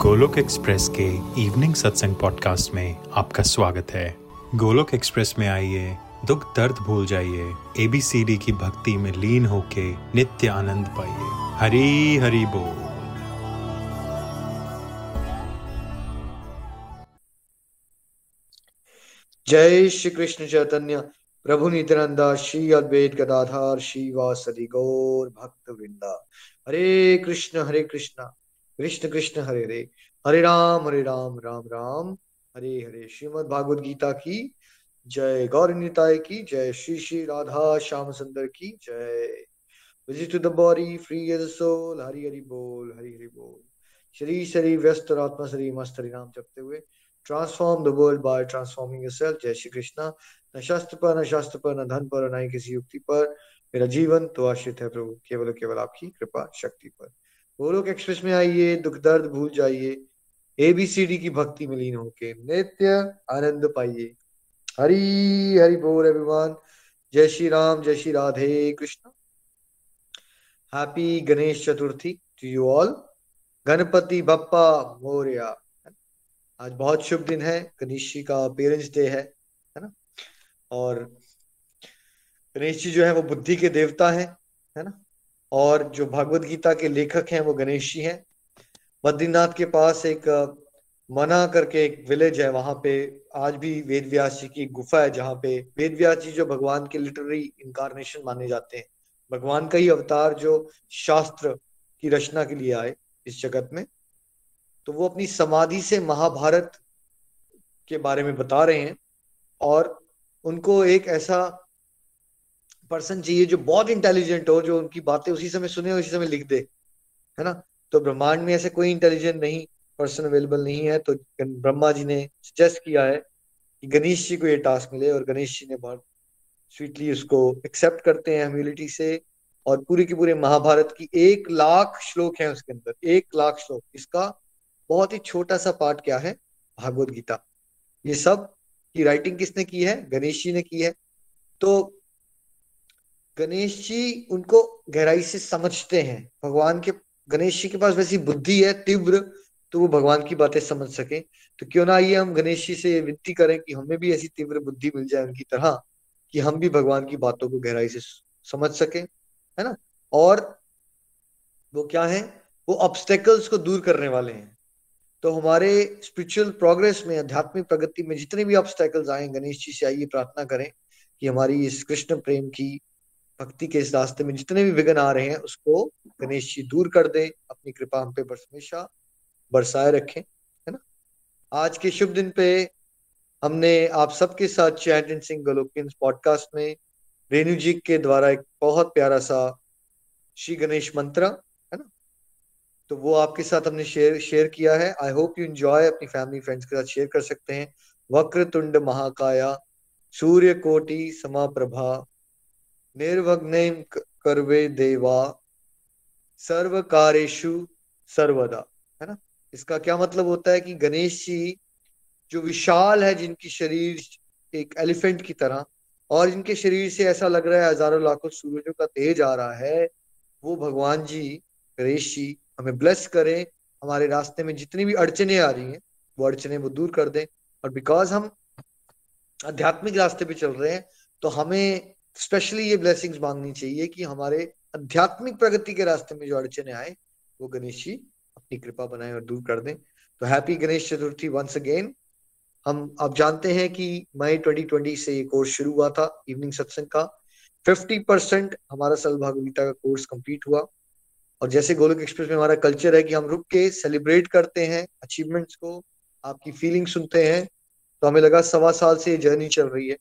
Golok express के evening सत्संग podcast में आपका स्वागत है। गोलोक एक्सप्रेस में आइए, दुख दर्द भूल जाइए एबीसीडी की भक्ति में लीन होके नित्य आनंद पाइए। हरी हरी बोल। जय श्री कृष्ण चैतन्य, प्रभु नित्यानंदा, श्री अद्वैत गदाधार, श्री वासदि गौर भक्त वृंदा हरे कृष्ण हरे कृष्ण। कृष्ण कृष्ण हरे हरे। हरे राम हरे राम राम राम। हरे हरे श्रीमद भागवत गीता की जय। गौर निताय की जय। श्री श्री राधा श्याम सुंदर की जय। Visit to the body free as soul Hari Hari बोल, हरि हरि बोल। श्री शरीर व्यस्त आत्मा, शरीर मस्त हरि नाम जपते हुए transform the world by transforming yourself जय श्री कृष्णा। न शास्त्र पर, न शास्त्र पर, न धन पर, न ही किसी युक्ति पर। मेरा जीवन तो आश्रित है प्रभु। केवल केवल आपकी कृपा शक्ति पर। गोलोक एक्सप्रेस में आइए, दुख दर्द भूल जाइए। एबीसीडी की भक्ति में लीन होके नित्य आनंद पाइए। हरी, हरि बोल एवरीवन जय श्री राम, जय Shri Radhe Krishna. Happy Ganesh Chaturthi to you all Ganpati Bappa Morya. आज बहुत शुभ दिन है। गणेश जी का पेरेंट्स डे है है ना? और गणेश जी जो है वो बुद्धि के देवता है है ना? और जो भागवत गीता के लेखक हैं, वो गणेश जी हैं। बद्रीनाथ के पास एक मना करके एक विलेज है, वहाँ पे आज भी वेद व्यास जी की गुफा है, जहाँ पे वेद व्यास जी जो भगवान के लिटररी इंकारनेशन माने जाते हैं। भगवान का ही अवतार जो शास्त्र की रचना के लिए आए इस जगत में। तो वो अपनी समाधि से महाभारत के बारे में बता रहे हैं और उनको एक ऐसा पर्सन चाहिए जो बहुत इंटेलिजेंट हो, जो उनकी बातें उसी समय सुने, उसी समय लिख दे, है ना? तो ब्रह्मांड में ऐसे कोई इंटेलिजेंट नहीं पर्सन अवेलेबल नहीं है तो ब्रह्मा जी ने सजेस्ट किया है कि गणेश जी को ये टास्क मिले और गणेश जी ने बहुत स्वीटली उसको एक्सेप्ट करते हैं ह्यूमिलिटी से और पूरी की पूरे महाभारत की एक लाख श्लोक है उसके अंदर, एक लाख श्लोक। इसका बहुत ही छोटा सा पार्ट क्या है? भागवत गीता। ये सब की राइटिंग किसने की है? गणेश जी ने की है। तो गणेश जी उनको गहराई से समझते हैं। भगवान के, गणेश जी के पास वैसी बुद्धि है, तीव्र तो वो भगवान की बातें समझ सके। तो क्यों ना आइए हम गणेश जी से विनती करें कि हमें भी ऐसी तीव्र बुद्धि मिल जाए उनकी तरह, कि हम भी भगवान की बातों को गहराई से समझ सके, है ना? और वो क्या है? वो ऑब्स्टेकल्स को दूर करने वाले हैं। तो हमारे स्पिरिचुअल प्रोग्रेस में, आध्यात्मिक प्रगति में जितने भी ऑब्स्टेकल्स आए गणेश जी से आइए प्रार्थना करें कि हमारी इस कृष्ण प्रेम की भक्ति के इस रास्ते में जितने भी विघ्न आ रहे हैं, उसको गणेश जी दूर कर दे, अपनी कृपा हम पे हमेशा बरसाए रखें, है ना? आज के शुभ दिन पे हमने आप सबके साथ चैंट सिंह गोलोकिन पॉडकास्ट में रेणु जी के द्वारा एक बहुत प्यारा सा श्री गणेश मंत्र, है ना? तो वो आपके साथ हमने शेयर शेयर किया है। आई होप यू एंजॉय अपनी फैमिली फ्रेंड्स के साथ शेयर कर सकते हैं। वक्र तुंड महाकाया सूर्य कोटि समाप्रभा। निर्वग्न करवे देवा सर्व कारेशु सर्वदा, है ना? इसका क्या मतलब होता है कि गणेश जी जो विशाल है, जिनकी शरीर एक एलिफेंट की तरह, और जिनके शरीर से ऐसा लग रहा है हज़ारों लाखों सूरजों का तेज आ रहा है, वो भगवान जी, गणेश जी हमें ब्लेस करें, हमारे रास्ते में जितनी भी अड़चने आ रही हैं, वो अड़चने वो दूर कर दें। और बिकॉज़ हम आध्यात्मिक रास्ते पे चल रहे हैं तो हमें स्पेशली ये ब्लेसिंग्स मांगनी चाहिए कि हमारे आध्यात्मिक प्रगति के रास्ते में जो अड़चने आए, वो गणेश जी अपनी कृपा बनाए और दूर कर दें। तो happy Ganesh Chaturthi once again हम आप जानते हैं कि मई 2020 से ये कोर्स शुरू हुआ था इवनिंग सत्संग का। 50 परसेंट हमारा सल भागवगीता का कोर्स कंप्लीट हुआ। और जैसे गोलक एक्सप्रेस में हमारा कल्चर है कि हम रुक के सेलिब्रेट करते हैं अचीवमेंट्स को, आपकी फीलिंग सुनते हैं। तो हमें लगा सवा साल से ये जर्नी चल रही है।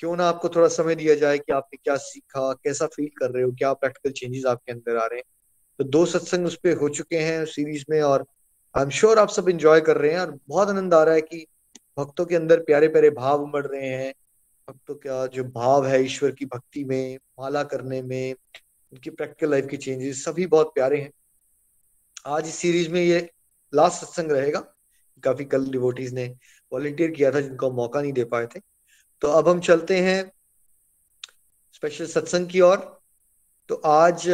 क्यों ना आपको थोड़ा समय दिया जाए कि आपने क्या सीखा, कैसा फील कर रहे हो, क्या प्रैक्टिकल चेंजेस आपके अंदर आ रहे हैं? तो दो सत्संग उस पर हो चुके हैं सीरीज़ में और आई एम श्योर आप सब इंजॉय कर रहे हैं और बहुत आनंद आ रहा है कि भक्तों के अंदर प्यारे प्यारे भाव उमड़ रहे हैं। भक्तों का जो भाव है ईश्वर की भक्ति में, माला करने में, उनकी प्रैक्टिकल लाइफ के चेंजेस सभी बहुत प्यारे हैं। आज इस सीरीज़ में ये लास्ट सत्संग रहेगा। काफ़ी कल डिवोटीज ने वॉलेंटियर किया था जिनको मौका नहीं दे पाए थे। तो अब हम चलते हैं स्पेशल सत्संग की ओर। तो आज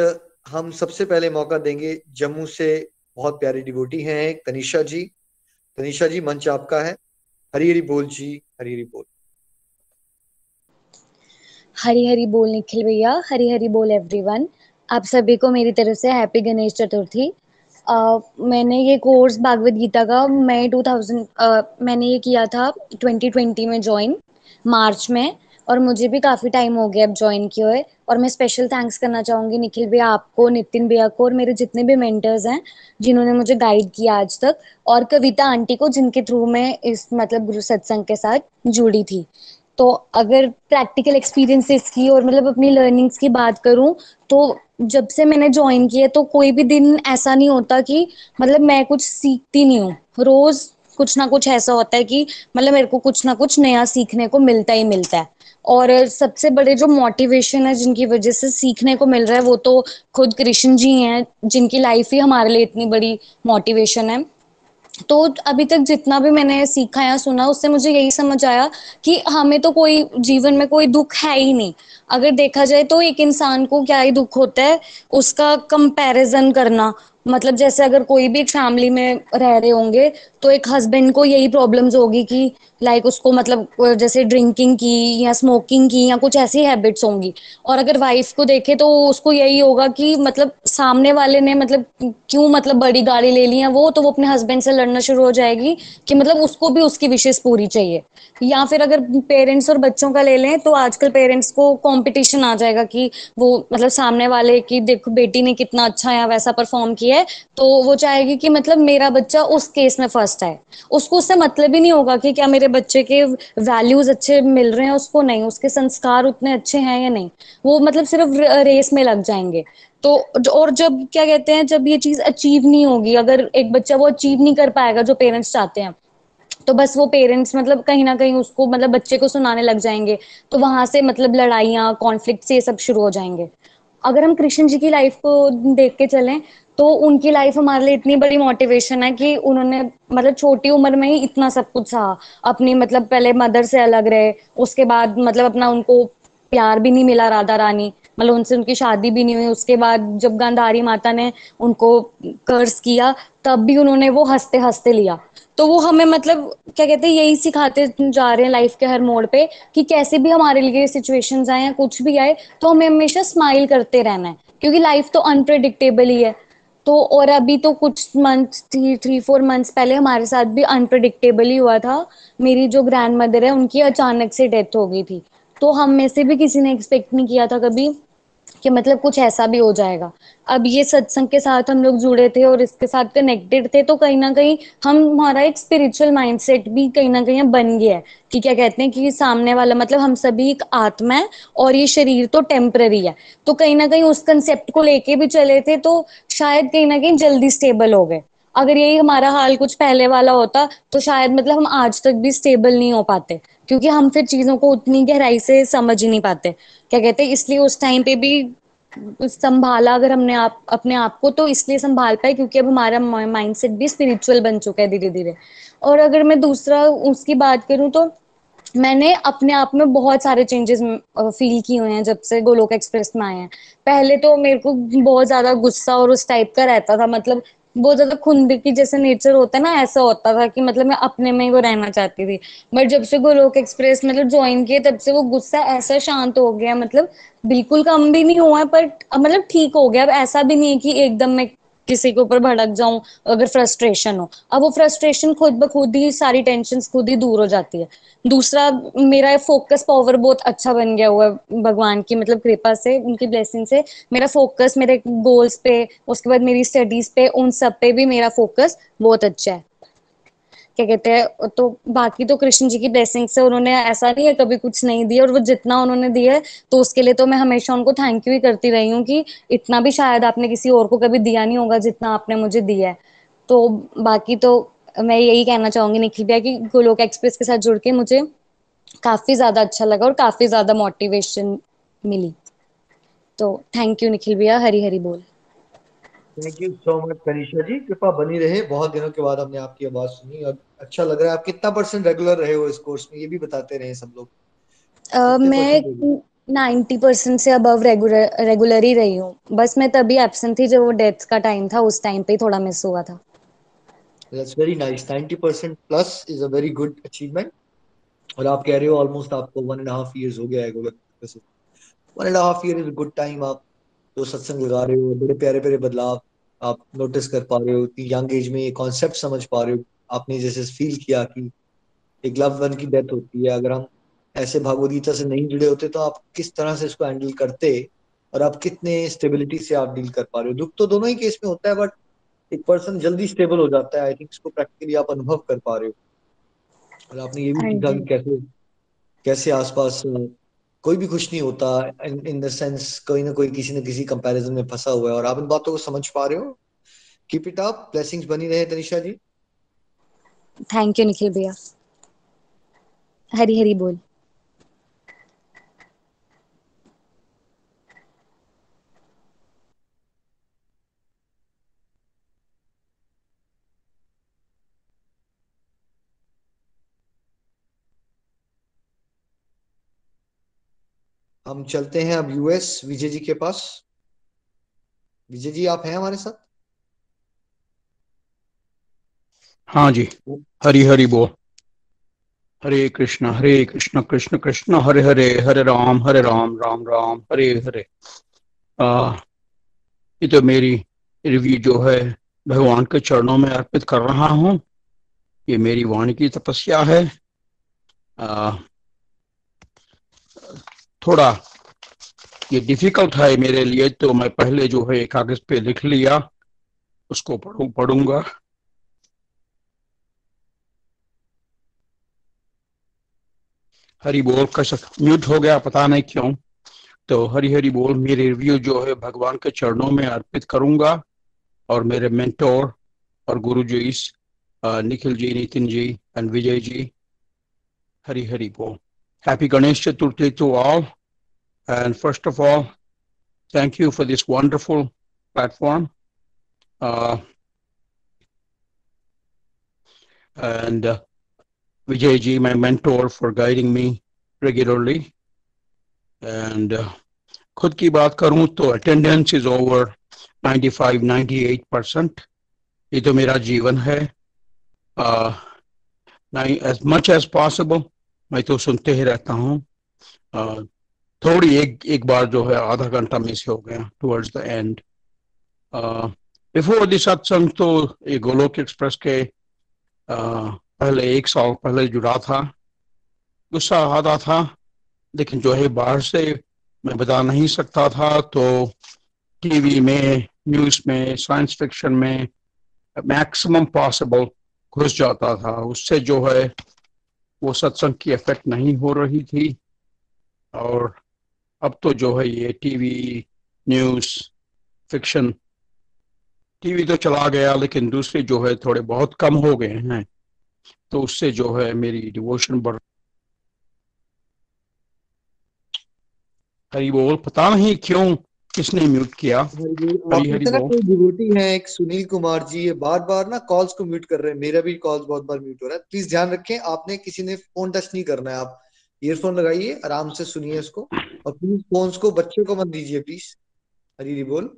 हम सबसे पहले मौका देंगे जम्मू से बहुत प्यारी डिवोटी हैं तनिषा जी। तनिषा जी मंच आपका है। हरी हरी बोल जी हरी हरी बोल। हरी हरी बोल निखिल भैया हरी हरी बोल एवरीवन आप सभी को मेरी तरफ़ से हैप्पी गणेश चतुर्थी। uh, मैंने ये कोर्स भागवत गीता का मैं 2000 uh, मैंने ये किया था 2020 में ज्वाइन मार्च में, और मुझे भी काफ़ी टाइम हो गया अब ज्वाइन किए हुए, और मैं स्पेशल थैंक्स करना चाहूँगी निखिल भैया आपको, नितिन भैया को, और मेरे जितने भी मेंटर्स हैं, जिन्होंने मुझे गाइड किया आज तक, और कविता आंटी को जिनके थ्रू मैं इस मतलब गुरु सत्संग के साथ जुड़ी थी। तो अगर प्रैक्टिकल एक्सपीरियंसेस की और मतलब अपनी लर्निंग्स की बात करूँ तो जब से मैंने ज्वाइन किया तो कोई भी दिन ऐसा नहीं होता कि मतलब मैं कुछ सीखती नहीं हूँ। रोज कुछ ना कुछ ऐसा होता है कि मतलब मेरे को कुछ ना कुछ नया सीखने को मिलता ही मिलता है। और सबसे बड़े जो मोटिवेशन है जिनकी वजह से सीखने को मिल रहा है वो तो खुद कृष्ण जी हैं, जिनकी लाइफ ही हमारे लिए इतनी बड़ी मोटिवेशन है। तो अभी तक जितना भी मैंने सीखा या सुना, उससे मुझे यही समझ आया कि हमें तो कोई जीवन में कोई दुख है ही नहीं। अगर देखा जाए तो एक इंसान को क्या ही दुख होता है, उसका कंपैरिजन करना मतलब जैसे अगर कोई भी एक फैमिली में रह रहे होंगे तो एक हस्बैंड को यही प्रॉब्लम्स होगी कि लाइक like, उसको मतलब जैसे ड्रिंकिंग की या स्मोकिंग की या कुछ ऐसी हैबिट्स होंगी। और अगर वाइफ को देखे तो उसको यही होगा कि मतलब सामने वाले ने मतलब क्यों मतलब बड़ी गाड़ी ले ली है वो तो वो अपने हस्बैंड से लड़ना शुरू हो जाएगी कि मतलब उसको भी उसकी विशेष पूरी चाहिए। या फिर अगर पेरेंट्स और बच्चों का ले लें तो आजकल पेरेंट्स को कॉम्पिटिशन आ जाएगा कि वो मतलब सामने वाले की देखो, बेटी ने कितना अच्छा या वैसा परफॉर्म किया है तो वो चाहेगी कि मतलब मेरा बच्चा उस केस में फ़र्स्ट है उसको उससे मतलब ही नहीं होगा कि क्या मेरे बच्चे के वैल्यूज़ अच्छे मिल रहे हैं, उसको नहीं, उसके संस्कार उतने अच्छे हैं या नहीं, वो मतलब सिर्फ़ रेस में लग जाएँगे। तो और जब क्या कहते हैं, जब ये चीज़ अचीव नहीं होगी, अगर एक बच्चा वो अचीव नहीं कर पाएगा, जो पेरेंट्स चाहते हैं तो बस वो पेरेंट्स मतलब कहीं ना कहीं उसको मतलब बच्चे को सुनाने लग जाएँगे तो वहाँ से मतलब लड़ाइयाँ कॉन्फ्लिक्ट ये सब शुरू हो जाएँगे। अगर हम कृष्ण जी की लाइफ को देख के चलें तो उनकी लाइफ हमारे लिए इतनी बड़ी मोटिवेशन है कि उन्होंने मतलब छोटी उम्र में ही इतना सब कुछ सहा अपनी मतलब पहले मदर से अलग रहे, उसके बाद मतलब अपना उनको प्यार भी नहीं मिला राधा रानी मतलब उनसे उनकी शादी भी नहीं हुई। उसके बाद जब गांधारी माता ने उनको कर्ज किया, तब भी उन्होंने वो हँसते हँसते लिया। तो वो हमें मतलब क्या कहते हैं, यही सिखाते जा रहे हैं लाइफ के हर मोड़ पे कि कैसे भी हमारे लिए सिचुएशंस आए या कुछ भी आए तो हमें हमेशा स्माइल करते रहना है। क्योंकि लाइफ तो अनप्रिडिक्टेबल ही है। तो और अभी तो कुछ month three three four months पहले हमारे साथ भी अनप्रडिक्टेबल ही हुआ था। मेरी जो ग्रैंड मदर है, उनकी अचानक से डेथ हो गई थी। तो हम में से भी किसी ने एक्सपेक्ट नहीं किया था कभी। कि मतलब कुछ ऐसा भी हो जाएगा। अब ये सत्संग के साथ हम लोग जुड़े थे और इसके साथ कनेक्टेड थे तो कहीं ना कहीं हम, हमारा एक स्पिरिचुअल माइंडसेट भी कहीं ना कहीं बन गया है कि क्या कहते हैं कि सामने वाला मतलब हम सभी एक आत्मा है और ये शरीर तो टेम्पररी है। तो कहीं ना कहीं उस कंसेप्ट को लेके भी चले थे तो शायद कहीं ना कहीं जल्दी स्टेबल हो गए। अगर यही हमारा हाल कुछ पहले वाला होता तो शायद मतलब हम आज तक भी स्टेबल नहीं हो पाते। क्योंकि हम फिर चीज़ों को उतनी गहराई से समझ ही नहीं पाते। क्या कहते हैं? इसलिए उस टाइम पे भी संभाला अगर हमने आप, अपने आप को तो इसलिए संभाल पाए, क्योंकि अब हमारा माइंडसेट भी स्पिरिचुअल बन चुका है धीरे धीरे और अगर मैं दूसरा उसकी बात करूँ तो मैंने अपने आप में बहुत सारे चेंजेस फील किए हुए हैं, जब से गोलोक एक्सप्रेस में आए हैं। पहले तो मेरे को बहुत ज़्यादा गुस्सा और उस टाइप का रहता था मतलब बहुत ज़्यादा खुंद की जैसे नेचर होता है ना, ऐसा होता था कि मतलब मैं अपने में ही वो रहना चाहती थी। बट जब से गोलोक एक्सप्रेस मतलब ज्वाइन किया तब से वो गुस्सा ऐसा शांत हो गया मतलब बिल्कुल कम भी नहीं हुआ है पर मतलब ठीक हो गया। अब ऐसा भी नहीं है कि एकदम मैं किसी के ऊपर भड़क जाऊँ, अगर फ्रस्ट्रेशन हो। अब वो फ्रस्ट्रेशन खुद ब खुद ही सारी टेंशन खुद ही दूर हो जाती है। दूसरा, मेरा फोकस पावर बहुत अच्छा बन गया हुआ है भगवान की मतलब कृपा से, उनकी ब्लेसिंग से। मेरा फोकस मेरे गोल्स पे, उसके बाद मेरी स्टडीज़ पे, उन सब पे भी मेरा फोकस बहुत अच्छा है। क्या कहते हैं तो बाकी तो कृष्ण जी की ब्लेसिंग से उन्होंने ऐसा नहीं है, कभी कुछ नहीं दिया और वो जितना उन्होंने दिया है तो उसके लिए तो मैं हमेशा उनको थैंक यू ही करती रही हूँ कि इतना भी शायद आपने किसी और को कभी दिया नहीं होगा जितना आपने मुझे दिया है। तो बाकी तो मैं यही कहना चाहूँगी निखिल भैया कि गोलोक एक्सप्रेस के साथ जुड़ के मुझे काफ़ी ज़्यादा अच्छा लगा और काफ़ी ज़्यादा मोटिवेशन मिली। तो थैंक यू निखिल भैया हरी हरी बोल। Thank you so much Kanisha ji. कृपा बनी रहे। बहुत दिनों के बाद हमने आपकी आवाज़ सुनी और अच्छा लग रहा है। आप कितना परसेंट रेगुलर रहे हो इस कोर्स में? ये भी बताते रहे सब लोग। uh, मैं नाइन्टी परसेंट से अबव रेगुलर रेगुलर ही रही हूँ। बस मैं तभी एबसेंट थी जब वो डेथ का टाइम था उस टाइम पे ही थोड़ा मिस हुआ था। That's very nice 90% plus is a very good achievement और आप कह रहे हो ऑलमोस्ट आपको वन एंड हाफ़ ईयर्स हो गया है one and half year is good time आप जो सत्संग लगा रहे हो बड़े प्यारे प्यारे बदलाव आप नोटिस कर पा रहे हो यंग एज में ये कॉन्सेप्ट समझ पा रहे हो। आपने जैसे फील किया कि एक लव वन की डेथ होती है अगर हम ऐसे भागवत गीता से नहीं जुड़े होते तो आप किस तरह से इसको हैंडल करते और आप कितने स्टेबिलिटी से आप डील कर पा रहे हो? दुख तो दोनों ही केस में होता है बट एक पर्सन जल्दी स्टेबल हो जाता है आई थिंक इसको प्रैक्टिकली आप अनुभव कर पा रहे हो। और आपने ये भी सीखा कि कैसे कैसे आसपास कोई भी खुश नहीं होता इन द सेंस कोई ना कोई किसी न किसी कंपैरिजन में फंसा हुआ है और आप इन बातों को समझ पा रहे हो? कीप इट अप ब्लेसिंग्स बनी रहे तनिषा जी। थैंक यू निखिल भैया हरी हरी बोल हम चलते हैं अब यूएस विजय जी के पास। विजय जी, आप हैं हमारे साथ? हाँ जी। हरी हरी बोल। हरे कृष्ण हरे कृष्ण कृष्ण कृष्ण हरे हरे हरे राम हरे राम राम राम हरे हरे। आ, ये तो मेरी रिव्यू जो है भगवान के चरणों में अर्पित कर रहा हूँ। ये मेरी वाणी की तपस्या है। आ, थोड़ा ये डिफ़िकल्ट है मेरे लिए तो मैं पहले जो है कागज़ पे लिख लिया उसको पढ़ू पढ़ूँगा। हरी बोल कैसा म्यूट हो गया पता नहीं क्यों। तो हरी हरी बोल मेरे रिव्यू जो है भगवान के चरणों में अर्पित करूँगा। और मेरे मेंटोर और गुरु जी निखिल जी नितिन जी एंड विजय जी हरी हरी बोल। Happy Ganesh Chaturthi to all and first of all thank you for this wonderful platform. Uh, and uh, Vijay my mentor, for guiding me regularly. And uh, खुद की बात करूँ तो अटेंडेंस इज़ ओवर 95 98 परसेंट ये तो मेरा जीवन है। एज मच एज पॉसिबल मैं तो सुनते ही रहता हूँ। Uh, थोड़ी एक एक बार जो है आधा घंटा मिस हो गया towards the end before this सत्संग तो ये गोलोक एक्सप्रेस के uh, पहले एक साल पहले जुड़ा था, गुस्सा आता था, लेकिन जो है बाहर से मैं बता नहीं सकता था तो टीवी में, न्यूज़ में, साइंस फिक्शन में मैक्सिमम पॉसिबल घुस जाता था। उससे जो है वो सत्संग की इफ़ेक्ट नहीं हो रही थी और अब तो जो है ये टीवी, न्यूज़, फिक्शन, टीवी तो चला गया, लेकिन दूसरे जो है थोड़े बहुत कम हो गए हैं। तो उससे जो है मेरी डिवोशन बढ़ हरी बोल। पता नहीं क्यों किसने म्यूट किया? हरी हरी डिवोटी है एक सुनील कुमार जी ये बार बार ना कॉल्स को म्यूट कर रहे हैं। मेरा भी कॉल्स बहुत बार म्यूट हो रहा है। प्लीज़ ध्यान रखें आपने किसी ने फ़ोन टच नहीं करना है। आप ईयरफोन लगाइए आराम से सुनिए इसको और प्लीज़ फ़ोन को बच्चों को मत दीजिए प्लीज़ हरी बोल।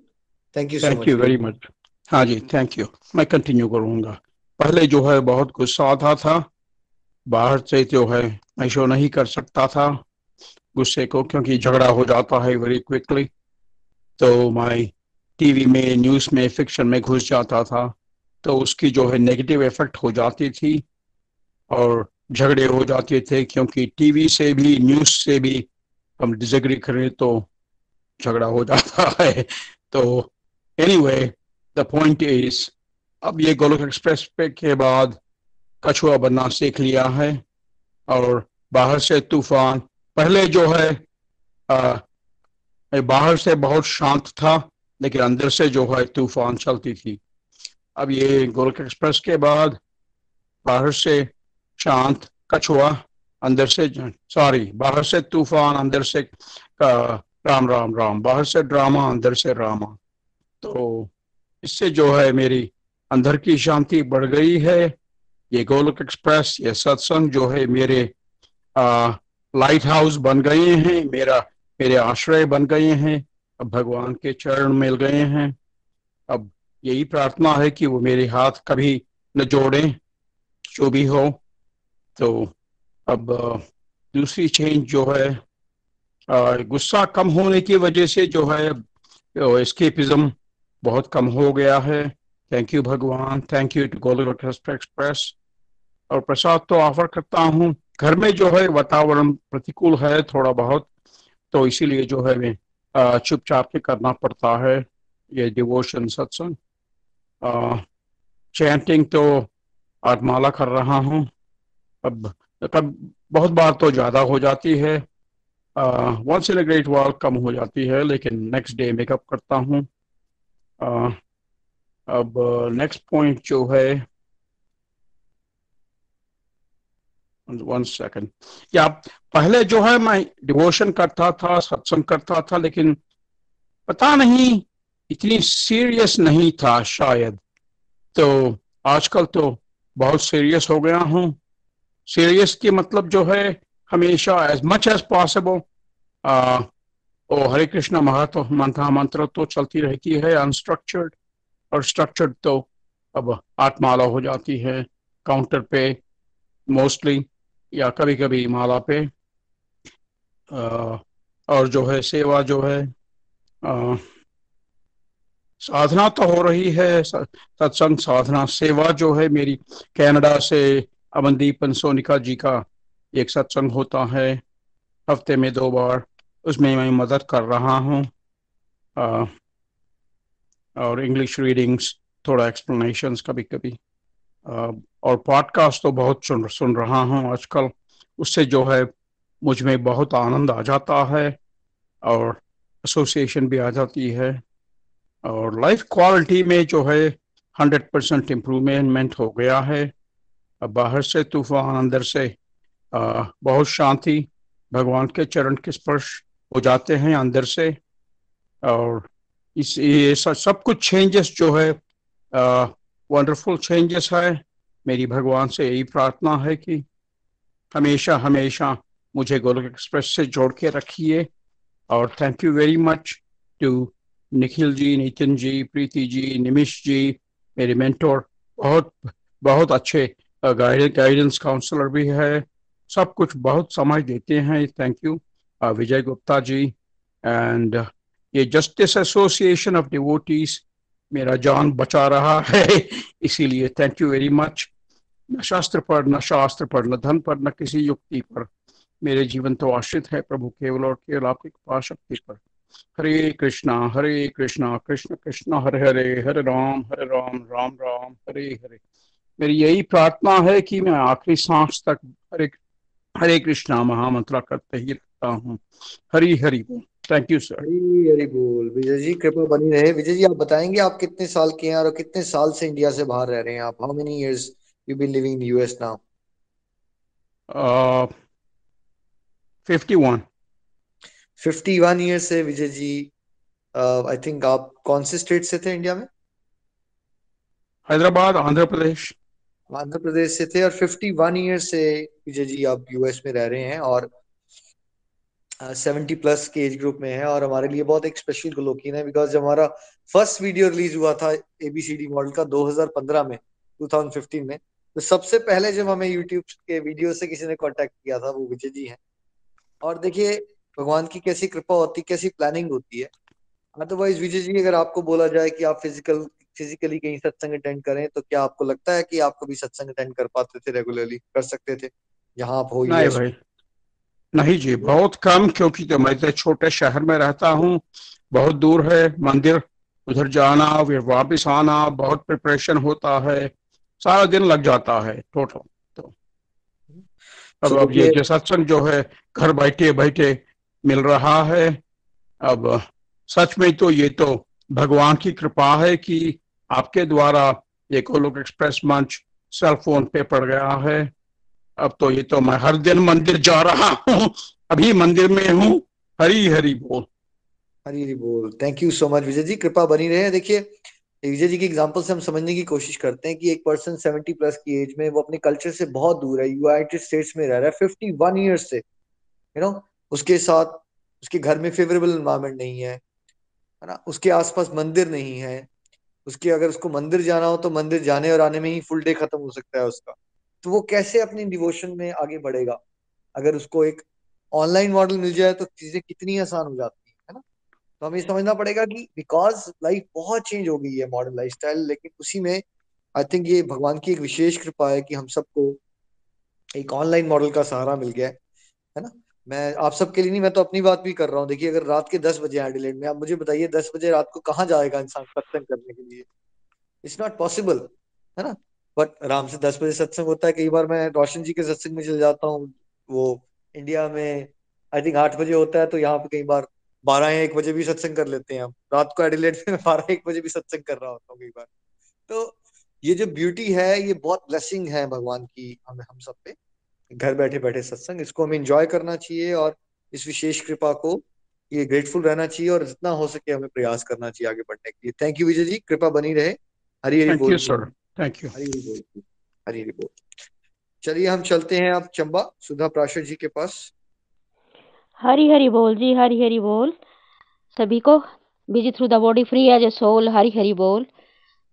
Thank you thank you very much हाँ जी थैंक यू मैं कंटिन्यू करूँगा। पहले जो है बहुत गुस्सा आता था, बाहर से जो है मैं शो नहीं कर सकता था गुस्से को क्योंकि झगड़ा हो जाता है वेरी क्विकली तो मैं टीवी में न्यूज़ में फिक्शन में घुस जाता था तो उसकी जो है नेगेटिव इफ़ेक्ट हो जाती थी और झगड़े हो जाते थे क्योंकि टीवी से भी न्यूज़ से भी हम डिसएग्री करें तो झगड़ा हो जाता है। तो एनीवे द पॉइंट इज़ अब ये गोलोक एक्सप्रेस पे के बाद कछुआ बनना सीख लिया है और बाहर से तूफ़ान। पहले जो है आ, बाहर से बहुत शांत था लेकिन अंदर से जो है तूफ़ान चलती थी। अब ये गोलक एक्सप्रेस के बाद बाहर से शांत कछुआ अंदर से सॉरी बाहर से तूफ़ान अंदर से राम राम राम बाहर से ड्रामा अंदर से रामा। तो इससे जो है मेरी अंदर की शांति बढ़ गई है। ये गोलक एक्सप्रेस, ये सत्संग जो है मेरे लाइट हाउस बन गए हैं, मेरा, मेरे आश्रय बन गए हैं। अब भगवान के चरण मिल गए हैं। अब यही प्रार्थना है कि वो मेरे हाथ कभी न जोड़े, जो भी हो। तो अब दूसरी चेंज जो है गुस्सा कम होने की वजह से जो है एस्केपिज्म बहुत कम हो गया है। थैंक यू भगवान thank you to Golok express और प्रसाद तो ऑफ़र करता हूँ। घर में जो है वातावरण प्रतिकूल है थोड़ा बहुत तो इसीलिए जो है चुपचाप के करना पड़ता है ये डिवोशन सत्संग। चैंटिंग तो आत्माला कर रहा हूँ। अब, कब, बहुत बार तो ज़्यादा हो जाती है। वंस इन ग्रेट वॉल कम हो जाती है, लेकिन नेक्स्ट डे मेकअप करता हूँ। अब नेक्स्ट पॉइंट जो है वन सेकंड या पहले जो है, मैं डिवोशन करता था, सत्संग करता था, लेकिन पता नहीं, इतनी सीरियस नहीं था शायद। तो आजकल तो बहुत सीरियस हो गया हूँ। सीरियस की मतलब जो है, हमेशा एज मच एज पॉसिबल ओ, हरे कृष्णा, महत्व, मंथा, मंत्र तो चलती रहती है अनस्ट्रक्चर्ड और स्ट्रक्चर्ड तो अब आत्माला हो जाती है काउंटर पे मोस्टली या कभी कभी माला पे। आ, और जो है सेवा जो है आ, साधना तो हो रही है सत्संग साधना सेवा जो है मेरी कनाडा से अमनदीप सोनिका जी का एक सत्संग होता है। हफ़्ते में दो बार उसमें मैं मदद कर रहा हूँ। और इंग्लिश रीडिंग्स थोड़ा एक्सप्लेनेशंस कभी कभी और पॉडकास्ट तो बहुत सुन सुन रहा हूँ आजकल। उससे जो है मुझमें बहुत आनंद आ जाता है और एसोसिएशन भी आ जाती है। और लाइफ क्वालिटी में जो है हंड्रेड परसेंट इम्प्रूवमेंट हो गया है। बाहर से तूफ़ान अंदर से आ, बहुत शांति। भगवान के चरण के स्पर्श हो जाते हैं अंदर से। और इस, ये सब सब कुछ चेंजेस जो है वंडरफुल चेंजेस है। मेरी भगवान से यही प्रार्थना है कि हमेशा हमेशा मुझे गोलक एक्सप्रेस से जोड़ के रखिए। और thank you very much to Nikhil ji Nitin ji Preeti ji Nimish ji, मेरे मेंटोर बहुत बहुत अच्छे गाइडेंस काउंसलर भी है। सब कुछ बहुत समझ देते हैं। Thank you Vijay Gupta ji. And ये जस्टिस एसोसिएशन ऑफ़ डिवोटीज मेरा जान बचा रहा है, इसीलिए थैंक यू वेरी मच न शास्त्र पर, न शास्त्र पर, न धन पर, न किसी युक्ति पर मेरे जीवन तो आश्रित है प्रभु, केवल और केवल आपकी कृपा शक्ति पर। हरे कृष्णा हरे कृष्णा, कृष्ण कृष्ण, हरे हरे हरे राम हरे राम राम राम, हरे हरे। मेरी यही प्रार्थना है कि मैं आखिरी सांस तक हरे हरे कृष्णा महामंत्रा करते ही रहता हूँ। हरी हरी बोल। थैंक यू सर हरी बोल विजय जी कृपा बनी रहे। विजय जी आप बताएँगे आप कितने साल के हैं और कितने साल से इंडिया से बाहर रह रहे हैं आप? How many years you been living in US now fifty one fifty one year से Vijay ji I uh, think आप कौन से स्टेट से थे इंडिया में? हैदराबाद आंध्र प्रदेश। आंध्र प्रदेश से थे और फिफ्टी वन ईयर से विजय जी आप यूएस में रह रहे हैं और सेवेंटी प्लस के एज ग्रुप में है और हमारे लिए बहुत एक स्पेशल गोलोकिन है बिकॉज़ जब हमारा फ़र्स्ट वीडियो रिलीज़ हुआ था एबीसीडी मॉडल का 2015 में 2015 में तो सबसे पहले जब हमें यूट्यूब के वीडियो से किसी ने कांटेक्ट किया था वो विजय जी हैं। और देखिए भगवान की कैसी कृपा होती कैसी प्लानिंग होती है। अदरवाइज़ विजय जी अगर आपको बोला जाए कि आप फ़िज़िकल फिजिकली कहीं सत्संग अटेंड करें तो क्या आपको लगता है कि आप कभी सत्संग अटेंड कर पाते थे रेगुलरली कर सकते थे? जहाँ आप हो नहीं जी बहुत कम क्योंकि तो मैं तो छोटे शहर में रहता हूँ बहुत दूर है मंदिर उधर जाना फिर वापस आना बहुत प्रिपरेशन होता है सारा दिन लग जाता है टोटल तो। अब अब ये जो सत्संग जो है घर बैठे बैठे मिल रहा है अब सच में तो ये तो भगवान की कृपा है कि आपके द्वारा ये कोलोक एक्सप्रेस मंच सेल फ़ोन पे पड़ गया है। अब तो ये तो मैं हर दिन मंदिर जा रहा हूँ, अभी मंदिर में हूँ हरी हरी बोल। हरी हरी बोल। Thank you so much Vijay ji. कृपा बनी रहे। देखिए विजय जी की एग्ज़ाम्पल से हम समझने की कोशिश करते हैं कि एक पर्सन सेवेंटी प्लस की एज में, वो अपने कल्चर से बहुत दूर है यूनाइटेड स्टेट्स में रह रहा है फिफ्टी वन ईयर्स से। यू नो उसके साथ, उसके घर में फेवरेबल एनवायरमेंट नहीं है ना? उसके आसपास मंदिर नहीं है। उसके अगर उसको मंदिर जाना हो तो मंदिर जाने और आने में ही फुल डे खत्म हो सकता है उसका। तो वो कैसे अपनी डिवोशन में आगे बढ़ेगा? अगर उसको एक ऑनलाइन मॉडल मिल जाए तो चीज़ें कितनी आसान हो जाती है ना? तो हमें समझना पड़ेगा कि बिकॉज़ लाइफ बहुत चेंज हो गई है मॉडर्न लाइफ लेकिन उसी में आई थिंक ये भगवान की एक विशेष कृपा है कि हम सबको एक ऑनलाइन मॉडल का सहारा मिल गया है ना? मैं आप सबके लिए नहीं मैं तो अपनी बात भी कर रहा हूँ। देखिए अगर रात के दस बजे एडिलेड में आप मुझे बताइए दस बजे रात को कहाँ जाएगा इंसान सत्संग करने के लिए? इट्स नॉट पॉसिबल है ना? बट आराम से दस बजे सत्संग होता है कई बार मैं रोशन जी के सत्संग में चल जाता हूँ वो इंडिया में आई थिंक आठ बजे होता है तो यहाँ पे कई बार बारह या एक बजे भी सत्संग कर लेते हैं हम। रात को एडिलेट में बारह एक बजे भी सत्संग कर रहा होता हूँ कई बार। तो ये जो ब्यूटी है ये बहुत ब्लेसिंग है भगवान की हमें हम सब पे। घर बैठे बैठे सत्संग इसको हमें इंजॉय करना चाहिए और इस विशेष कृपा को ये ग्रेटफुल रहना चाहिए और जितना हो सके हमें प्रयास करना चाहिए आगे बढ़ने के लिए। थैंक यू विजय जी कृपा बनी रहे। हरी हरी बोल। Sir thank you Hari Hari बोल हरी हरी बोल। चलिए हम चलते हैं अब चंबा सुधा प्राशर जी के पास। हरी हरी बोल जी हरी हरी बोल। सभी को busy through the body free as a soul Hari Hari बोल।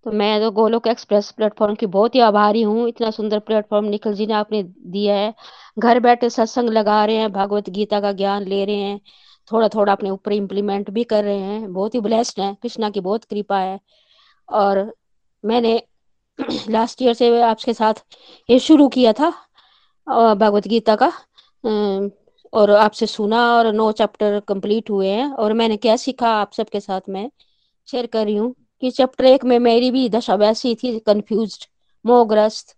तो मैं तो गोलोक एक्सप्रेस प्लेटफॉर्म की बहुत ही आभारी हूँ। इतना सुंदर प्लेटफॉर्म निखिल जी ने आपने दिया है। घर बैठे सत्संग लगा रहे हैं भगवत गीता का ज्ञान ले रहे हैं। थोड़ा थोड़ा अपने ऊपर इम्प्लीमेंट भी कर रहे हैं। बहुत ही ब्लेस्ड है। कृष्णा की बहुत कृपा है। और मैंने लास्ट ईयर से आपके साथ ये शुरू किया था भगवत गीता का। और आपसे सुना और नौ चैप्टर कंप्लीट हुए हैं और मैंने क्या सीखा आप सबके साथ में शेयर कर रही हूँ कि चैप्टर एक में मेरी भी दशा वैसी थी कंफ्यूज मोहग्रस्त।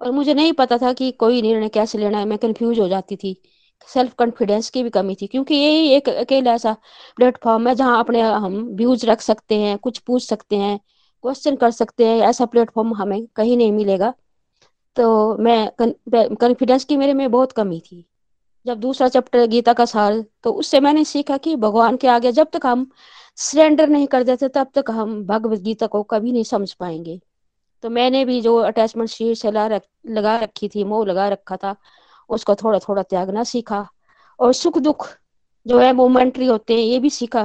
और मुझे नहीं पता था कि कोई निर्णय कैसे लेना है, मैं कंफ्यूज हो जाती थी। सेल्फ कॉन्फिडेंस की भी कमी थी, क्योंकि यही एक अकेला ऐसा प्लेटफॉर्म है जहाँ अपने हम व्यूज़ रख सकते हैं, कुछ पूछ सकते हैं। क्वेश्चन कर सकते हैं ऐसा प्लेटफॉर्म हमें कहीं नहीं मिलेगा। तो मैं कॉन्फिडेंस की मेरे में बहुत कमी थी। जब दूसरा चैप्टर गीता का सार तो उससे मैंने सीखा कि भगवान के आगे जब तक हम सरेंडर नहीं कर देते तब तक हम भगवत गीता को कभी नहीं समझ पाएँगे। तो मैंने भी जो अटैचमेंट शीर से रख, लगा रखी थी मोह लगा रखा था उसको थोड़ा थोड़ा त्यागना सीखा। और सुख दुख जो है मोमेंट्री होते हैं ये भी सीखा।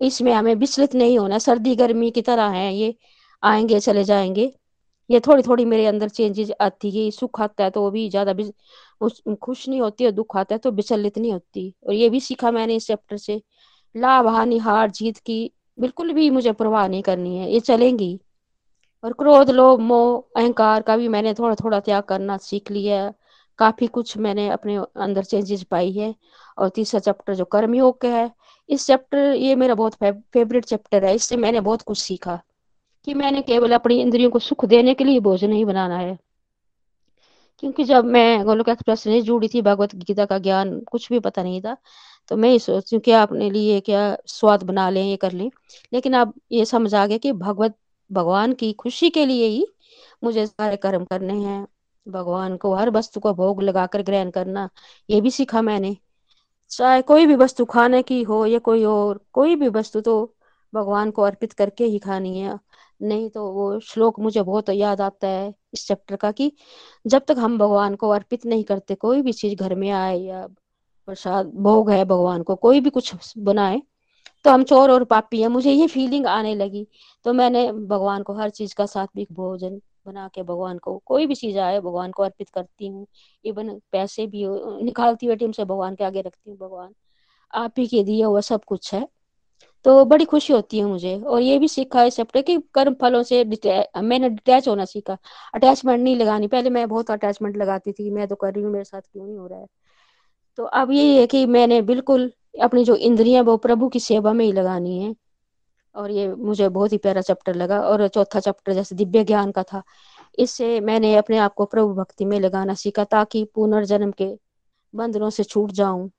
इसमें हमें विचलित नहीं होना, सर्दी गर्मी की तरह है ये, आएँगे, चले जाएँगे। ये थोड़ी थोड़ी मेरे अंदर चेंजेस आती है सुख आता है तो वो भी ज़्यादा खुश नहीं होती और दुख आता है तो विचलित नहीं होती। और ये भी सीखा मैंने इस चैप्टर से लाभ हानि हार, जीत की बिल्कुल भी मुझे परवाह नहीं करनी है, ये चलेंगी। और क्रोध, लोभ, मोह, अहंकार का भी मैंने थोड़ा थोड़ा त्याग करना सीख लिया है। काफ़ी कुछ मैंने अपने अंदर चेंजेस पाई है। और तीसरा चैप्टर जो कर्मयोग का है इस चैप्टर ये मेरा बहुत फेवरेट चैप्टर है, इससे मैंने बहुत कुछ सीखा कि मैंने केवल अपनी इंद्रियों को सुख देने के लिए भोजन ही बनाना है। क्योंकि जब मैं गोलोक एक्सप्रेस नहीं जुड़ी थी भगवत गीता का ज्ञान, कुछ भी पता नहीं था तो मैं ये सोचती हूँ क्या अपने लिए क्या स्वाद बना लें, ये कर लें। लेकिन अब ये समझ आ गया कि भगवत, भगवान की खुशी के लिए ही मुझे सारे कर्म करने हैं। भगवान को हर वस्तु को भोग लगाकर ग्रहण करना, ये भी सीखा मैंने। चाहे कोई भी वस्तु खाने की हो या कोई और, कोई भी वस्तु तो भगवान को अर्पित करके ही खानी है। नहीं तो वो श्लोक मुझे बहुत याद आता है इस चैप्टर का कि जब तक हम भगवान को अर्पित नहीं करते, कोई भी चीज़ घर में आए या प्रसाद, भोग है भगवान को, कोई भी कुछ बनाए तो हम चोर और पापी हैं। मुझे ये फीलिंग आने लगी। तो मैंने भगवान को हर चीज़ का सात्विक भोजन बना के भगवान को, कोई भी चीज़ आए, भगवान को अर्पित करती हूँ। इवन पैसे भी निकालती हुई से भगवान के आगे रखती हूँ, भगवान। आप ही के दिए हुआ सब कुछ है। तो बड़ी खुशी होती है मुझे। और ये भी सीखा है चैप्टर कि कर्म फलों से मैंने डिटैच होना सीखा। अटैचमेंट नहीं लगानी। पहले मैं बहुत अटैचमेंट लगाती थी। मैं तो कर रही हूँ, मेरे साथ क्यों नहीं हो रहा है? तो अब ये है कि मैंने बिल्कुल अपनी जो इंद्रियाँ वो प्रभु की सेवा में ही लगानी है। और ये मुझे बहुत ही प्यारा चैप्टर लगा और चौथा चैप्टर जैसे दिव्य ज्ञान का था। इससे मैंने अपने आप को प्रभु भक्ति में लगाना सीखा ताकि पुनर्जन्म के बंधनों से छूट जाऊँ।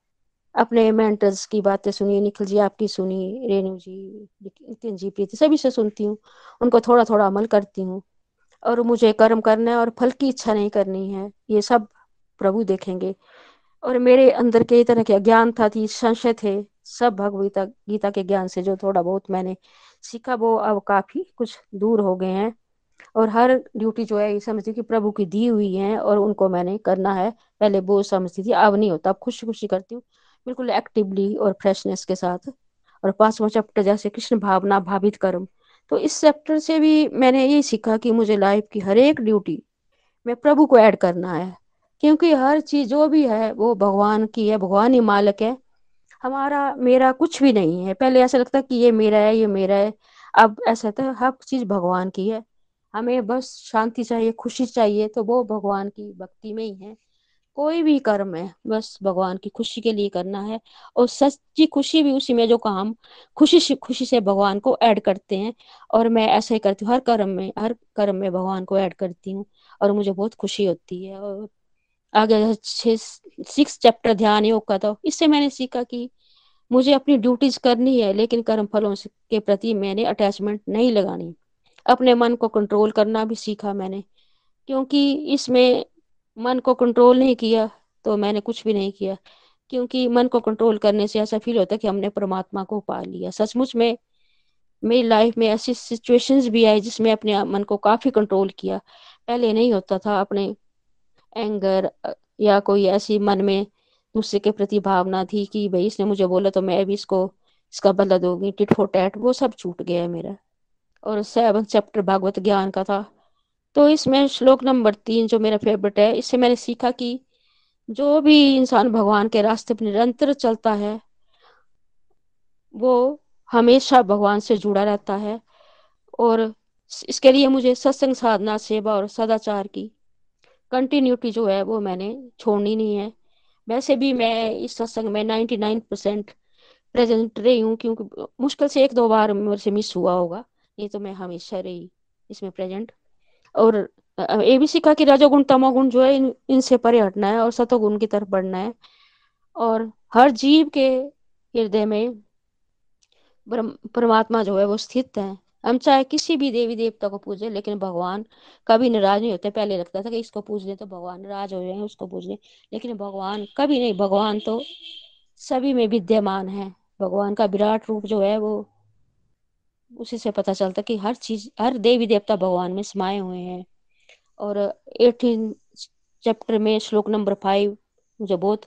अपने मेंटर्स की बातें सुनी निखिल जी, आपकी सुनी रेणु जी, नितिन जी, प्रीति, सभी से सुनती हूँ। उनको थोड़ा थोड़ा अमल करती हूँ। और मुझे कर्म करना है और फल की इच्छा नहीं करनी है, ये सब प्रभु देखेंगे। और मेरे अंदर कई तरह के अज्ञान था थी संशय थे सब भगवता गीता के ज्ञान से जो थोड़ा बहुत मैंने सीखा, वो अब काफ़ी कुछ दूर हो गए हैं। और हर ड्यूटी जो है, ये समझती कि प्रभु की दी हुई है और उनको मैंने करना है। पहले वो समझती थी अब नहीं होता, अब खुशी खुशी करती हूँ। बिल्कुल एक्टिवली और फ्रेशनेस के साथ। और पांचवा चैप्टर जैसे कृष्ण भावना भावित कर्म। तो इस चैप्टर से भी मैंने ये सीखा कि मुझे लाइफ की हर एक ड्यूटी में प्रभु को ऐड करना है। क्योंकि हर चीज़ जो भी है, वो भगवान की है, भगवान ही मालिक है। हमारा, मेरा कुछ भी नहीं है। पहले ऐसा लगता कि ये मेरा है, ये मेरा है। अब ऐसा था, हर चीज़ भगवान की है। हमें बस शांति चाहिए, खुशी चाहिए तो वो भगवान की भक्ति में ही है। कोई भी कर्म है, बस भगवान की खुशी के लिए करना है। और सच्ची खुशी भी उसी में जो काम, खुशी से खुशी से भगवान को ऐड करते हैं। और मैं ऐसा ही करती हूँ, हर कर्म में, हर कर्म में भगवान को ऐड करती हूँ। और मुझे बहुत खुशी होती है। और आगे सिक्स चैप्टर ध्यान योग का तो। इससे मैंने सीखा कि मुझे अपनी ड्यूटीज़ करनी है, लेकिन कर्म फलों के प्रति मैंने अटैचमेंट नहीं लगानी। अपने मन को कंट्रोल करना भी सीखा मैंने, क्योंकि इसमें मन को कंट्रोल नहीं किया तो मैंने कुछ भी नहीं किया। क्योंकि मन को कंट्रोल करने से ऐसा फील होता है कि हमने परमात्मा को पा लिया। सचमुच में, मेरी लाइफ में ऐसी सिचुएशंस भी आई जिसमें अपने मन को काफ़ी कंट्रोल किया। पहले नहीं होता था अपने एंगर या कोई ऐसी मन में दूसरे के प्रति भावना थी कि भाई इसने मुझे बोला तो मैं भी इसको, इसका बदला दूँगी, टिट फॉर टैट, वो सब छूट गया है मेरा। और सेवन चैप्टर भागवत ज्ञान का था। तो इसमें श्लोक नंबर तीन जो मेरा फेवरेट है, इससे मैंने सीखा कि जो भी इंसान भगवान के रास्ते पर निरंतर चलता है, वो हमेशा भगवान से जुड़ा रहता है। और इसके लिए मुझे सत्संग साधना, सेवा और सदाचार की कंटिन्यूटी जो है वो मैंने छोड़नी नहीं है। वैसे भी मैं इस सत्संग में नाइन्टी नाइन परसेंट प्रेजेंट रही हूँ क्योंकि मुश्किल से एक दो बार मेरे से मिस हुआ होगा नहीं तो मैं हमेशा रही इसमें प्रेजेंट और ये भी सीखा कि रजोगुण तमोगुण जो है इन, इनसे परे हटना है और सतोगुण की तरफ़ बढ़ना है। और हर जीव के हृदय में परमात्मा जो है वो स्थित है। हम चाहे किसी भी देवी देवता को पूजे लेकिन भगवान कभी नाराज़ नहीं होते। पहले लगता था कि इसको पूज ले तो भगवान नाराज़ हो जाए, उसको पूज ले। लेकिन भगवान कभी नहीं, भगवान तो सभी में विद्यमान है। भगवान का विराट रूप जो है वो, उसी से पता चलता कि हर चीज़, हर देवी देवता भगवान में समाये हुए हैं। और एटीन चैप्टर में श्लोक नंबर फाइव मुझे बहुत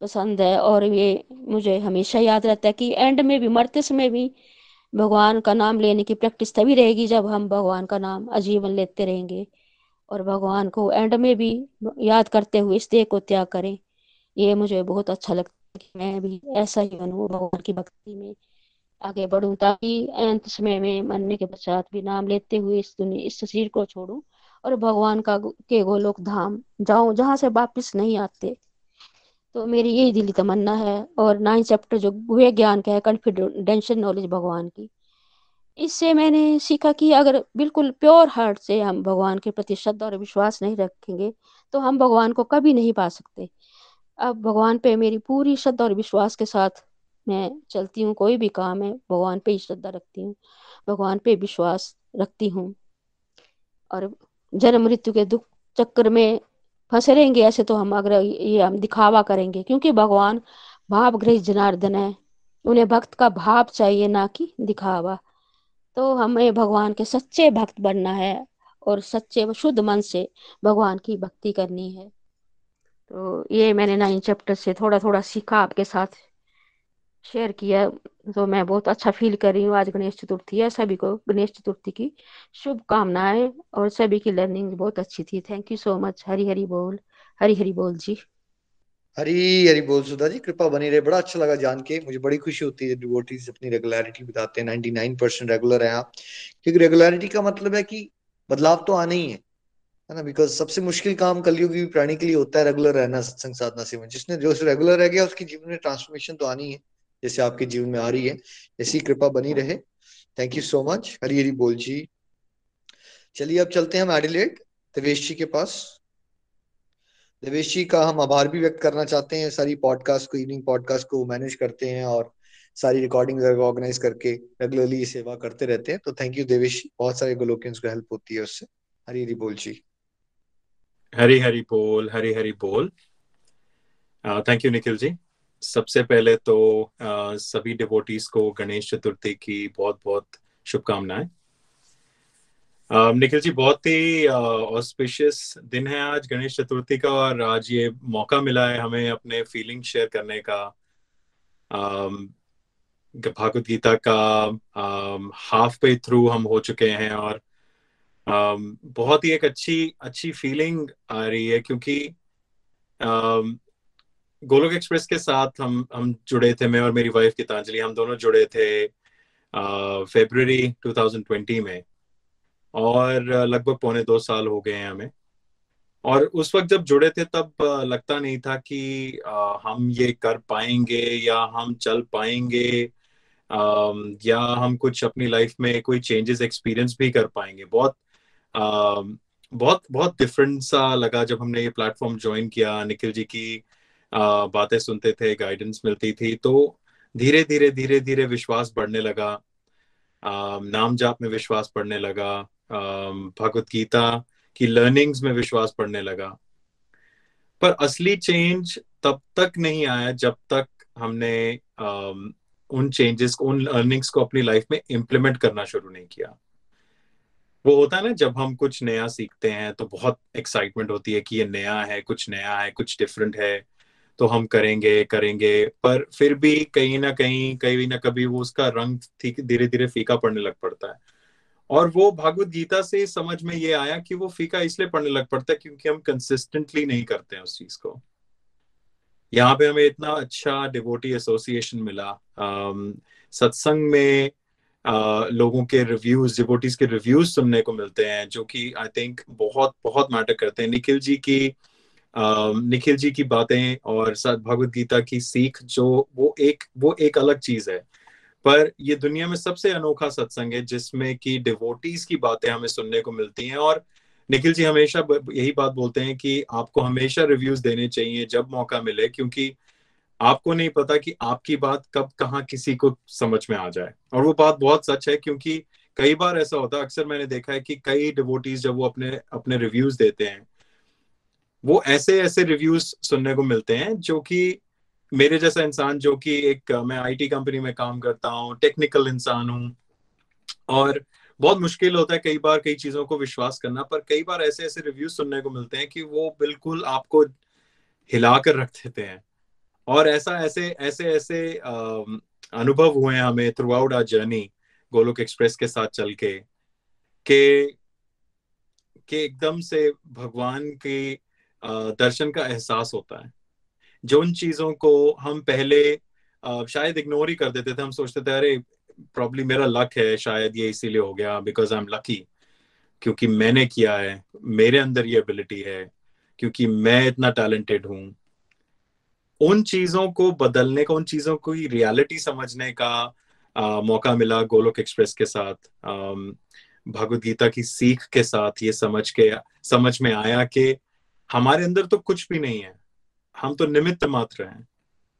पसंद है, और ये मुझे हमेशा याद रहता है कि एंड में भी, मरते समय भी भगवान का नाम लेने की प्रैक्टिस तभी रहेगी जब हम भगवान का नाम आजीवन लेते रहेंगे। और भगवान को एंड में भी याद करते हुए इस देह को त्याग करें। ये मुझे बहुत अच्छा लगता है कि मैं भी ऐसा ही बनूं, भगवान की भक्ति में आगे बढ़ूं, ताकि अंत समय में मरने के पश्चात भी नाम लेते हुए इस दुनिया, इस शरीर को छोड़ूं और भगवान का के गोलोक धाम जाऊँ, जहाँ से वापिस नहीं आते। तो मेरी यही दिली तमन्ना है और नाइन चैप्टर जो गुहे ज्ञान का है कॉन्फिडेंशियल नॉलेज भगवान की। इससे मैंने सीखा कि अगर बिल्कुल प्योर हार्ट से हम भगवान के प्रति श्रद्धा और विश्वास नहीं रखेंगे तो हम भगवान को कभी नहीं पा सकते। अब भगवान पे मेरी पूरी श्रद्धा और विश्वास के साथ मैं चलती हूँ, कोई भी काम है, भगवान पे ही श्रद्धा रखती हूँ, भगवान पे विश्वास रखती हूँ। और जन्म मृत्यु के दुख चक्कर में फंसे रहेंगे ऐसे तो हम अगर ये हम दिखावा करेंगे, क्योंकि भगवान भाव ग्रह जनार्दन है। उन्हें भक्त का भाव चाहिए, ना कि दिखावा। तो हमें भगवान के सच्चे भक्त बनना है और सच्चे व शुद्ध मन से भगवान की भक्ति करनी है। तो ये मैंने नाइन चैप्टर से थोड़ा थोड़ा सीखा आपके साथ, शेयर किया। तो मैं बहुत अच्छा फील कर रही हूँ आज गणेश चतुर्थी है, सभी को गणेश चतुर्थी की शुभकामनाएँ और सभी की लर्निंग बहुत अच्छी थी। Thank you so much Hari Hari बोल। हरी हरी बोल जी। हरी हरी बोल सुधा जी, कृपा बनी रहे। बड़ा अच्छा लगा जान के। मुझे बड़ी खुशी होती है डिवोटीज अपनी रेगुलरिटी बताते हैं। नाइनटी नाइन परसेंट रेगुलर है आप। क्योंकि रेगुलरिटी का मतलब है कि बदलाव तो आना ही है। है ना? बिकॉज़ सबसे मुश्किल काम कलयुगी प्राणी के लिए होता है रेगुलर रहना, सत्संग साधना से जिसने जो रेगुलर रह गया, उसके जीवन में ट्रांसफॉर्मेशन तो आनी है। जैसे आपके जीवन में आ रही है, ऐसी कृपा बनी रहे। Thank you so much Hari Hari बोल जी। चलिए अब चलते हैं हम एडिलेट देवेश जी के पास। देवेश जी का हम आभार भी व्यक्त करना चाहते हैं, सारी पॉडकास्ट को इवनिंग पॉडकास्ट को मैनेज करते हैं और सारी रिकॉर्डिंग ऑर्गेनाइज करके रेगुलरली सेवा करते रहते हैं। तो थैंक यू देवेश बहुत सारे गोलोकियंस को हेल्प होती है उससे। हरी हरी बोल जी। हरी हरी बोल, हरी हरी बोल। Thank you Nikhil ji. सबसे पहले तो आ, सभी डिवोटीज को गणेश चतुर्थी की बहुत बहुत शुभकामनाएँ निखिल जी बहुत ही ऑस्पिशियस दिन है आज गणेश चतुर्थी का और आज ये मौका मिला है हमें अपने फीलिंग शेयर करने का। भागवत गीता का हाफ़ पे थ्रू हम हो चुके हैं और बहुत ही एक अच्छी अच्छी फीलिंग आ रही है क्योंकि गोलोक एक्सप्रेस के साथ हम हम जुड़े थे, मैं और मेरी वाइफ गीतांजलि, हम दोनों जुड़े थे फेब्रवरी 2020 में। और लगभग पौने दो साल हो गए हैं हमें। और उस वक्त जब जुड़े थे, तब लगता नहीं था कि हम ये कर पाएँगे या हम चल पाएँगे या हम कुछ अपनी लाइफ में कोई चेंजेस एक्सपीरियंस भी कर पाएँगे। बहुत बहुत बहुत डिफरेंट सा लगा जब हमने ये प्लेटफॉर्म ज्वाइन किया, निखिल जी की बातें सुनते थे गाइडेंस मिलती थी तो धीरे धीरे धीरे धीरे विश्वास बढ़ने लगा। नाम जाप में विश्वास बढ़ने लगा। भगवत गीता की लर्निंग्स में विश्वास बढ़ने लगा। पर असली चेंज तब तक नहीं आया जब तक हमने उन चेंजेस उन लर्निंग्स को अपनी लाइफ में इम्प्लीमेंट करना शुरू नहीं किया। वो होता है ना, जब हम कुछ नया सीखते हैं तो बहुत एक्साइटमेंट होती है कि ये नया है, कुछ नया है, कुछ डिफरेंट है। तो हम करेंगे करेंगे। पर फिर भी कहीं ना कहीं कहीं ना कभी वो उसका रंग धीरे धीरे फीका पड़ने लग पड़ता है। और वो भागवत गीता से समझ में ये आया कि वो फीका इसलिए पड़ने लग पड़ता है क्योंकि हम कंसिस्टेंटली नहीं करते हैं उस चीज़ को। यहाँ पे हमें इतना अच्छा डिवोटी एसोसिएशन मिला। सत्संग में आ, लोगों के रिव्यूज़ डिवोटीज के रिव्यूज़ सुनने को मिलते हैं जो कि आई थिंक बहुत बहुत मैटर करते हैं। निखिल जी की निखिल जी की बातें और भगवत गीता की सीख जो वो एक वो एक अलग चीज़ है। पर ये दुनिया में सबसे अनोखा सत्संग है जिसमें कि डिवोटीज की बातें हमें सुनने को मिलती हैं और निखिल जी हमेशा यही बात बोलते हैं कि आपको हमेशा रिव्यूज़ देने चाहिए जब मौका मिले क्योंकि आपको नहीं पता कि आपकी बात कब, कहाँ किसी को समझ में आ जाए। और वो बात बहुत सच है क्योंकि कई बार ऐसा होता है, अक्सर मैंने देखा है कि कई डिवोटीज जब वो अपने अपने रिव्यूज़ देते हैं वो ऐसे ऐसे रिव्यूज़ सुनने को मिलते हैं जो कि मेरे जैसा इंसान जो कि एक मैं आईटी कंपनी में काम करता हूँ टेक्निकल इंसान हूँ, और बहुत मुश्किल होता है कई बार कई चीज़ों को विश्वास करना, पर कई बार ऐसे ऐसे रिव्यूज़ सुनने को मिलते हैं कि वो बिल्कुल आपको हिलाकर रख देते हैं। और ऐसा, ऐसे ऐसे ऐसे अनुभव हुए हैं हमें throughout our journey Golok express के साथ चल के के के एकदम से भगवान के दर्शन का एहसास होता है। जो उन चीज़ों को हम पहले शायद इग्नोर ही कर देते थे हम सोचते थे अरे प्रॉब्लम मेरा लक है शायद ये इसीलिए हो गया बिकॉज़ आई एम लकी क्योंकि मैंने किया है मेरे अंदर ये एबिलिटी है क्योंकि मैं इतना टैलेंटेड हूँ। उन चीज़ों को बदलने का उन चीज़ों को रियलिटी समझने का आ, मौका मिला गोलोक एक्सप्रेस के साथ भगवत गीता की सीख के साथ ये समझ के समझ में आया कि हमारे अंदर तो कुछ भी नहीं है। हम तो निमित्त मात्र हैं।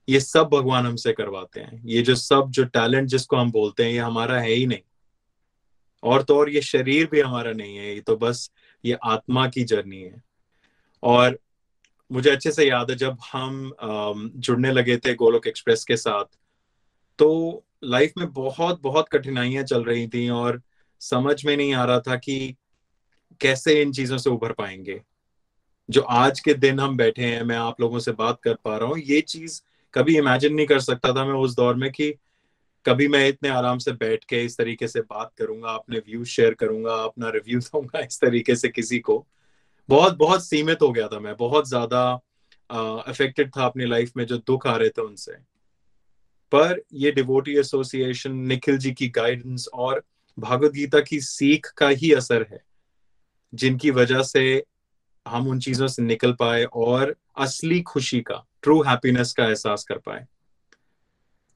ये सब भगवान हमसे करवाते हैं। ये जो सब, जो टैलेंट जिसको हम बोलते हैं, ये हमारा है ही नहीं। और तो और ये शरीर भी हमारा नहीं है। ये तो बस ये आत्मा की जर्नी है। और मुझे अच्छे से याद है, जब हम जुड़ने लगे थे गोलोक एक्सप्रेस के साथ तो लाइफ में बहुत बहुत कठिनाइयाँ चल रही थी और समझ में नहीं आ रहा था कि कैसे इन चीज़ों से उभर पाएँगे। जो आज के दिन हम बैठे हैं, मैं आप लोगों से बात कर पा रहा हूँ, ये चीज़ कभी इमेजिन नहीं कर सकता था मैं उस दौर में कि कभी मैं इतने आराम से बैठ के इस तरीके से बात करूँगा, अपने व्यूज़ शेयर करूँगा, अपना रिव्यू दूँगा इस तरीके से किसी को। बहुत बहुत सीमित हो गया था मैं, बहुत ज़्यादा अफेक्टेड था अपनी लाइफ में जो दुख आ रहे थे उनसे। पर ये डिवोटी एसोसिएशन निखिल जी की गाइडेंस और भागवत गीता की सीख का ही असर है, जिनकी वजह से हम उन चीज़ों से निकल पाए और असली खुशी का ट्रू हैप्पीनेस का एहसास कर पाए।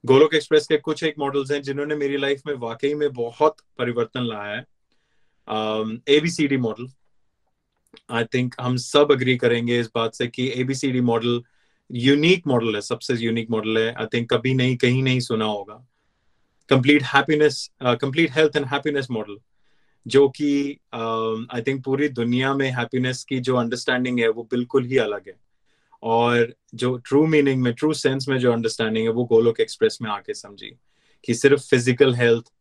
गोलोक एक्सप्रेस के कुछ एक मॉडल्स हैं जिन्होंने मेरी लाइफ में वाकई में बहुत परिवर्तन लाया है। एबीसीडी मॉडल आई थिंक हम सब अग्री करेंगे इस बात से कि एबीसीडी मॉडल यूनिक मॉडल है, सबसे यूनिक मॉडल है। आई थिंक कभी नहीं, कहीं नहीं सुना होगा। Complete happiness complete health and happiness model जो कि आई थिंक पूरी दुनिया में हैप्पीनेस की जो अंडरस्टैंडिंग है वो बिल्कुल ही अलग है। और जो ट्रू मीनिंग में ट्रू सेंस में जो अंडरस्टैंडिंग है वो गोलोक एक्सप्रेस में आके समझी कि सिर्फ़ फ़िज़िकल हेल्थ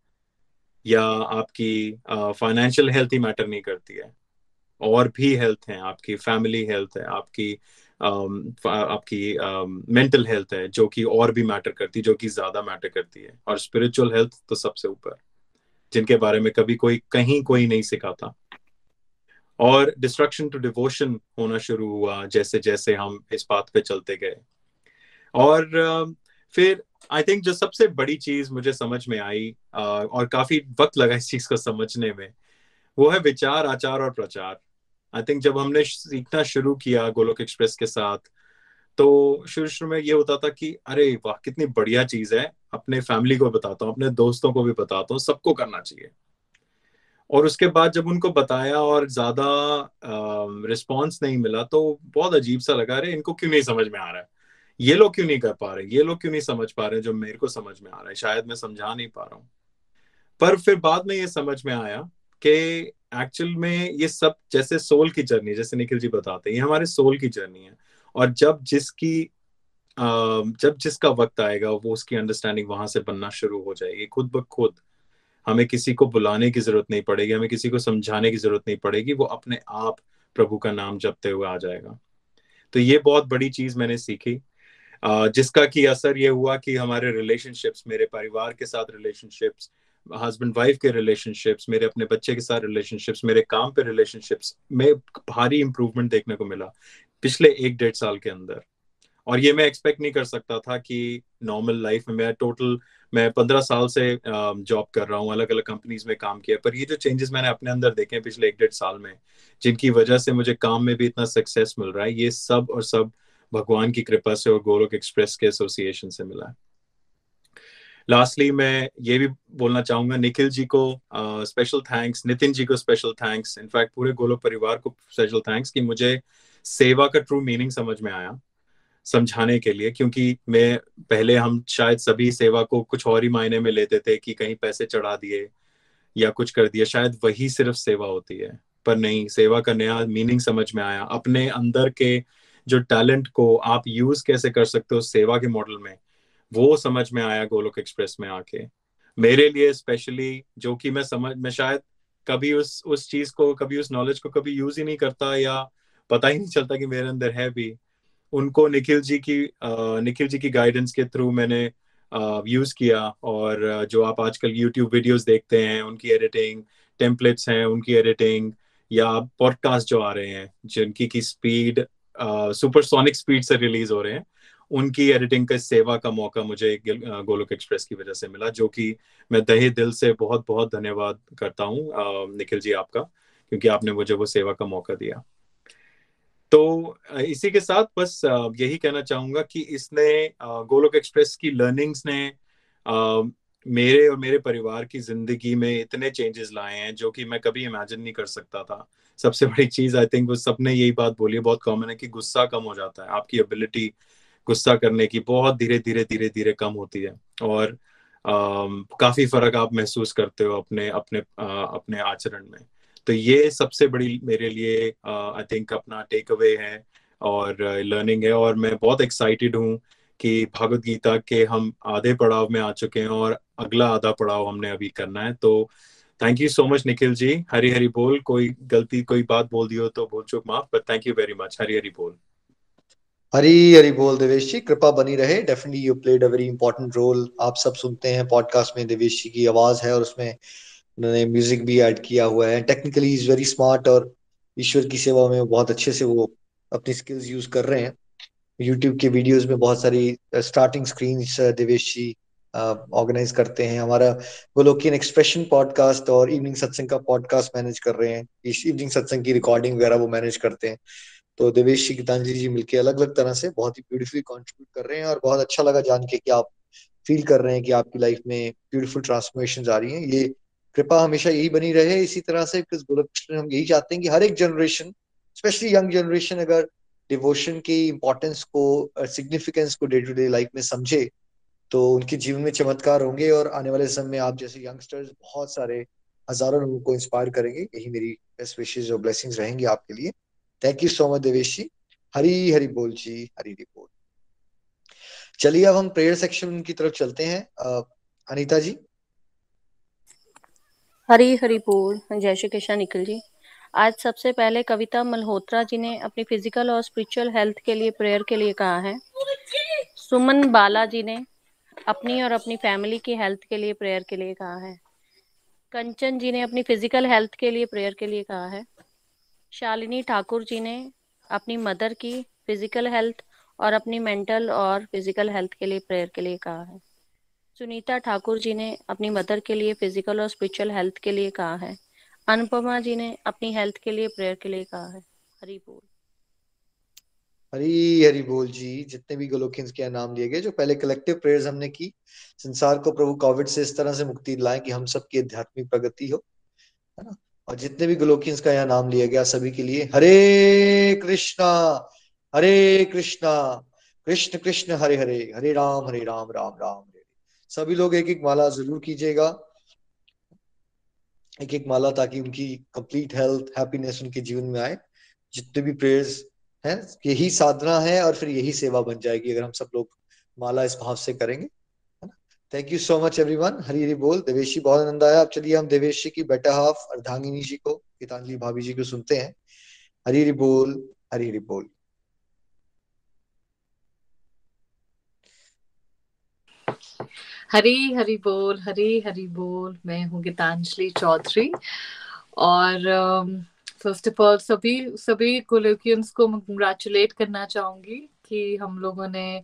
या आपकी फाइनेंशियल हेल्थ ही मैटर नहीं करती है। और भी हेल्थ है आपकी फैमिली हेल्थ है आपकी um, आपकी मेंटल um, हेल्थ है जो कि और भी मैटर करती है जो कि ज़्यादा मैटर करती है। और स्पिरिचुअल हेल्थ तो सबसे ऊपर। जिनके बारे में कभी कोई, कहीं कोई नहीं सिखा था। और डिस्ट्रक्शन टू डिवोशन होना शुरू हुआ जैसे जैसे हम इस बात पे चलते गए। और फिर आई थिंक जो सबसे बड़ी चीज़ मुझे समझ में आई और काफ़ी वक्त लगा इस चीज़ को समझने में, वो है विचार, आचार और प्रचार। आई थिंक जब हमने सीखना शुरू किया गोलोक एक्सप्रेस के साथ तो शुरू शुरू में ये होता था कि अरे वाह, कितनी बढ़िया चीज़ है। अपने फैमिली को बताता हूँ, अपने दोस्तों को भी बताता हूँ, सबको करना चाहिए। और उसके बाद जब उनको बताया और ज़्यादा रिस्पॉन्स नहीं मिला तो बहुत अजीब सा लगा रहे इनको क्यों नहीं समझ में आ रहा है? ये लोग क्यों नहीं कर पा रहे? ये लोग क्यों नहीं समझ पा रहे जो मेरे को समझ में आ रहा है? शायद मैं समझा नहीं पा रहा हूँ। पर फिर बाद में ये समझ में आया कि एक्चुअल में ये सब जैसे सोल की जर्नी जैसे निखिल जी बताते हैं, ये हमारे सोल की जर्नी है। और जब जिसकी जब जिसका वक्त आएगा, वो उसकी अंडरस्टैंडिंग वहाँ से बनना शुरू हो जाएगी, खुद ब खुद। हमें किसी को बुलाने की ज़रूरत नहीं पड़ेगी, हमें किसी को समझाने की ज़रूरत नहीं पड़ेगी, वो अपने आप प्रभु का नाम जपते हुए आ जाएगा। तो ये बहुत बड़ी चीज़ मैंने सीखी। जिसका की असर ये हुआ कि हमारे रिलेशनशिप्स मेरे परिवार के साथ रिलेशनशिप्स हस्बैंड वाइफ के रिलेशनशिप्स मेरे अपने बच्चे के साथ रिलेशनशिप्स मेरे काम पे रिलेशनशिप्स में भारी इंप्रूवमेंट देखने को मिला पिछले एक डेढ़ साल के अंदर। और ये मैं एक्सपेक्ट नहीं कर सकता था कि नॉर्मल लाइफ में मैं टोटल मैं पंद्रह साल से जॉब कर रहा हूँ अलग अलग कंपनीज़ में काम किया। पर ये जो चेंजेस मैंने अपने अंदर देखे हैं पिछले एक डेढ़ साल में, जिनकी वजह से मुझे काम में भी इतना सक्सेस मिल रहा है, ये सब और सब भगवान की कृपा से और गोलोक एक्सप्रेस के एसोसिएशन से मिला है। लास्टली मैं ये भी बोलना चाहूँगा, निखिल जी को स्पेशल थैंक्स नितिन जी को स्पेशल थैंक्स इनफैक्ट पूरे गोलोक परिवार को स्पेशल थैंक्स कि मुझे सेवा का ट्रू मीनिंग समझ में आया। समझाने के लिए, क्योंकि मैं पहले हम शायद सभी सेवा को कुछ और ही मायने में लेते थे कि कहीं पैसे चढ़ा दिए या कुछ कर दिया शायद वही सिर्फ़ सेवा होती है। पर नहीं, सेवा का नया मीनिंग समझ में आया। अपने अंदर के जो टैलेंट को आप यूज़ कैसे कर सकते हो सेवा के मॉडल में, वो समझ में आया गोलोक एक्सप्रेस में आके। मेरे लिए स्पेशली जो कि मैं समझ, मैं शायद कभी उस उस चीज़ को, कभी उस नॉलेज को कभी यूज़ ही नहीं करता या पता ही नहीं चलता कि मेरे अंदर है भी। उनको निखिल जी की निखिल जी की गाइडेंस के थ्रू मैंने यूज़ किया और जो आप आजकल यूट्यूब वीडियोस देखते हैं, उनकी एडिटिंग टेम्पलेट्स हैं उनकी एडिटिंग या पॉडकास्ट जो आ रहे हैं, जिनकी की स्पीड सुपरसोनिक स्पीड से रिलीज़ हो रहे हैं, उनकी एडिटिंग का सेवा का मौका मुझे गोलोक एक्सप्रेस की वजह से मिला, जो कि मैं दहे दिल से बहुत बहुत धन्यवाद करता हूँ निखिल जी आपका, क्योंकि आपने मुझे वो सेवा का मौका दिया। तो इसी के साथ बस यही कहना चाहूँगा कि इसने गोलोक एक्सप्रेस की लर्निंग्स ने मेरे और मेरे परिवार की ज़िंदगी में इतने चेंजेस लाए हैं जो कि मैं कभी इमेजिन नहीं कर सकता था। सबसे बड़ी चीज़ आई थिंक वो सबने यही बात बोली है बहुत कॉमन है कि गुस्सा कम हो जाता है। आपकी एबिलिटी गुस्सा करने की बहुत धीरे धीरे धीरे धीरे कम होती है और आ, काफ़ी फ़र्क आप महसूस करते हो अपने अपने आ, अपने आचरण में। तो ये सबसे बड़ी मेरे लिए आई थिंक अपना टेक अवे है और लर्निंग है और मैं बहुत एक्साइटेड हूँ कि भगवत गीता के हम आधे पड़ाव में आ चुके हैं और अगला आधा पड़ाव हमने अभी करना है। तो thank you so much Nikhil ji. Hari Hari बोल, कोई गलती, कोई बात बोल दी हो तो भूल चुक माफ़ but thank you very much Hari Hari बोल। हरी हरी बोल देवेश जी, कृपा बनी रहे। Definitely you played a very important role आप सब सुनते हैं पॉडकास्ट में देवेश जी की आवाज़ है और उसमें उन्होंने म्यूज़िक भी ऐड किया हुआ है। टेक्निकली इज़ वेरी स्मार्ट और ईश्वर की सेवा में बहुत अच्छे से वो अपनी स्किल्स यूज़ कर रहे हैं। यूट्यूब के वीडियोस में बहुत सारी starting screen Devesh ji organise करते हैं। हमारा गोलोकियन एक्सप्रेशन पॉडकास्ट और इवनिंग सत्संग का पॉडकास्ट मैनेज कर रहे हैं। इवनिंग सत्संग की रिकॉर्डिंग वगैरह वो मैनेज करते हैं। तो देवेश जी गीतांजलि जी मिलके अलग अलग तरह से बहुत ही ब्यूटीफुली कॉन्ट्रीब्यूट कर रहे हैं और बहुत अच्छा लगा जान के कि आप फील कर रहे हैं कि आपकी लाइफ में ब्यूटीफुल ट्रांसफॉर्मेशन आ रही है। ये कृपा हमेशा यही बनी रहे इसी तरह से हम यही चाहते हैं कि हर एक जनरेशन स्पेशली यंग जनरेशन अगर डिवोशन की इंपॉर्टेंस को सिग्निफिकेंस को डे टू डे लाइफ में समझे तो उनके जीवन में चमत्कार होंगे और आने वाले समय में आप जैसे यंगस्टर्स बहुत सारे हज़ारों लोगों को इंस्पायर करेंगे। यही मेरी बेस्ट विशेष और ब्लेसिंग्स रहेंगे आपके लिए। Thank you so much Devesh ji. Hari Hari बोल जी, हरी हरी बोल। चलिए अब हम प्रेयर सेक्शन की तरफ़ चलते हैं। अनिता जी। हरी हरी बोल। जय श्री कृष्ण, निखिल जी। आज सबसे पहले कविता मल्होत्रा जी ने अपनी फ़िज़िकल और स्पिरिचुअल हेल्थ के लिए प्रेयर के लिए कहा है। सुमन बाला जी ने अपनी और अपनी फैमिली की हेल्थ के लिए प्रेयर के लिए कहा है। कंचन जी ने अपनी फ़िज़िकल हेल्थ के लिए प्रेयर के लिए कहा है। शालिनी ठाकुर जी ने अपनी मदर की फ़िज़िकल हेल्थ और अपनी मेंटल और फ़िज़िकल हेल्थ के लिए प्रेयर के लिए कहा है। सुनीता ठाकुर जी ने अपनी मदर के लिए फ़िज़िकल और स्पिरिचुअल हेल्थ के लिए कहा है। अनुपमा जी ने अपनी हेल्थ के लिए प्रेयर के लिए कहा है। हरी बोल। हरी हरी बोल जी। जितने भी गोलोकियंस के नाम लिए गए, जो पहले कलेक्टिव प्रेयर्स हमने की, संसार को प्रभु कोविड से इस तरह से मुक्ति दिलाएँ कि हम सबकी आध्यात्मिक प्रगति हो, है ना? और जितने भी गोलोकियंस का यहाँ नाम लिया गया, सभी के लिए हरे कृष्णा हरे कृष्णा, कृष्ण कृष्ण, हरे हरे हरे राम हरे राम राम राम। सभी लोग एक एक माला ज़रूर कीजिएगा। एक एक माला ताकि उनकी कंप्लीट हेल्थ हैप्पीनेस उनके जीवन में आए। जितने भी प्रेयर्स हैं, यही साधना है और फिर यही सेवा बन जाएगी अगर हम सब लोग माला इस भाव से करेंगे thank you so much everyone Hari Hari बोल। देवेशी, बहुत आनंद आया। अब चलिए हम देवेशी की बेटा हाफ़ अर्धांगिनी जी को, गीतांजलि भाभी जी को सुनते हैं। हरी हरी बोल, हरी हरी बोल। हरी हरी बोल हरी हरी बोल। मैं हूँ गीतांजलि चौधरी और फ़र्स्ट ऑफ़ ऑल सभी सभी कोलोकियंस को मैं कंग्रेचुलेट करना चाहूँगी कि हम लोगों ने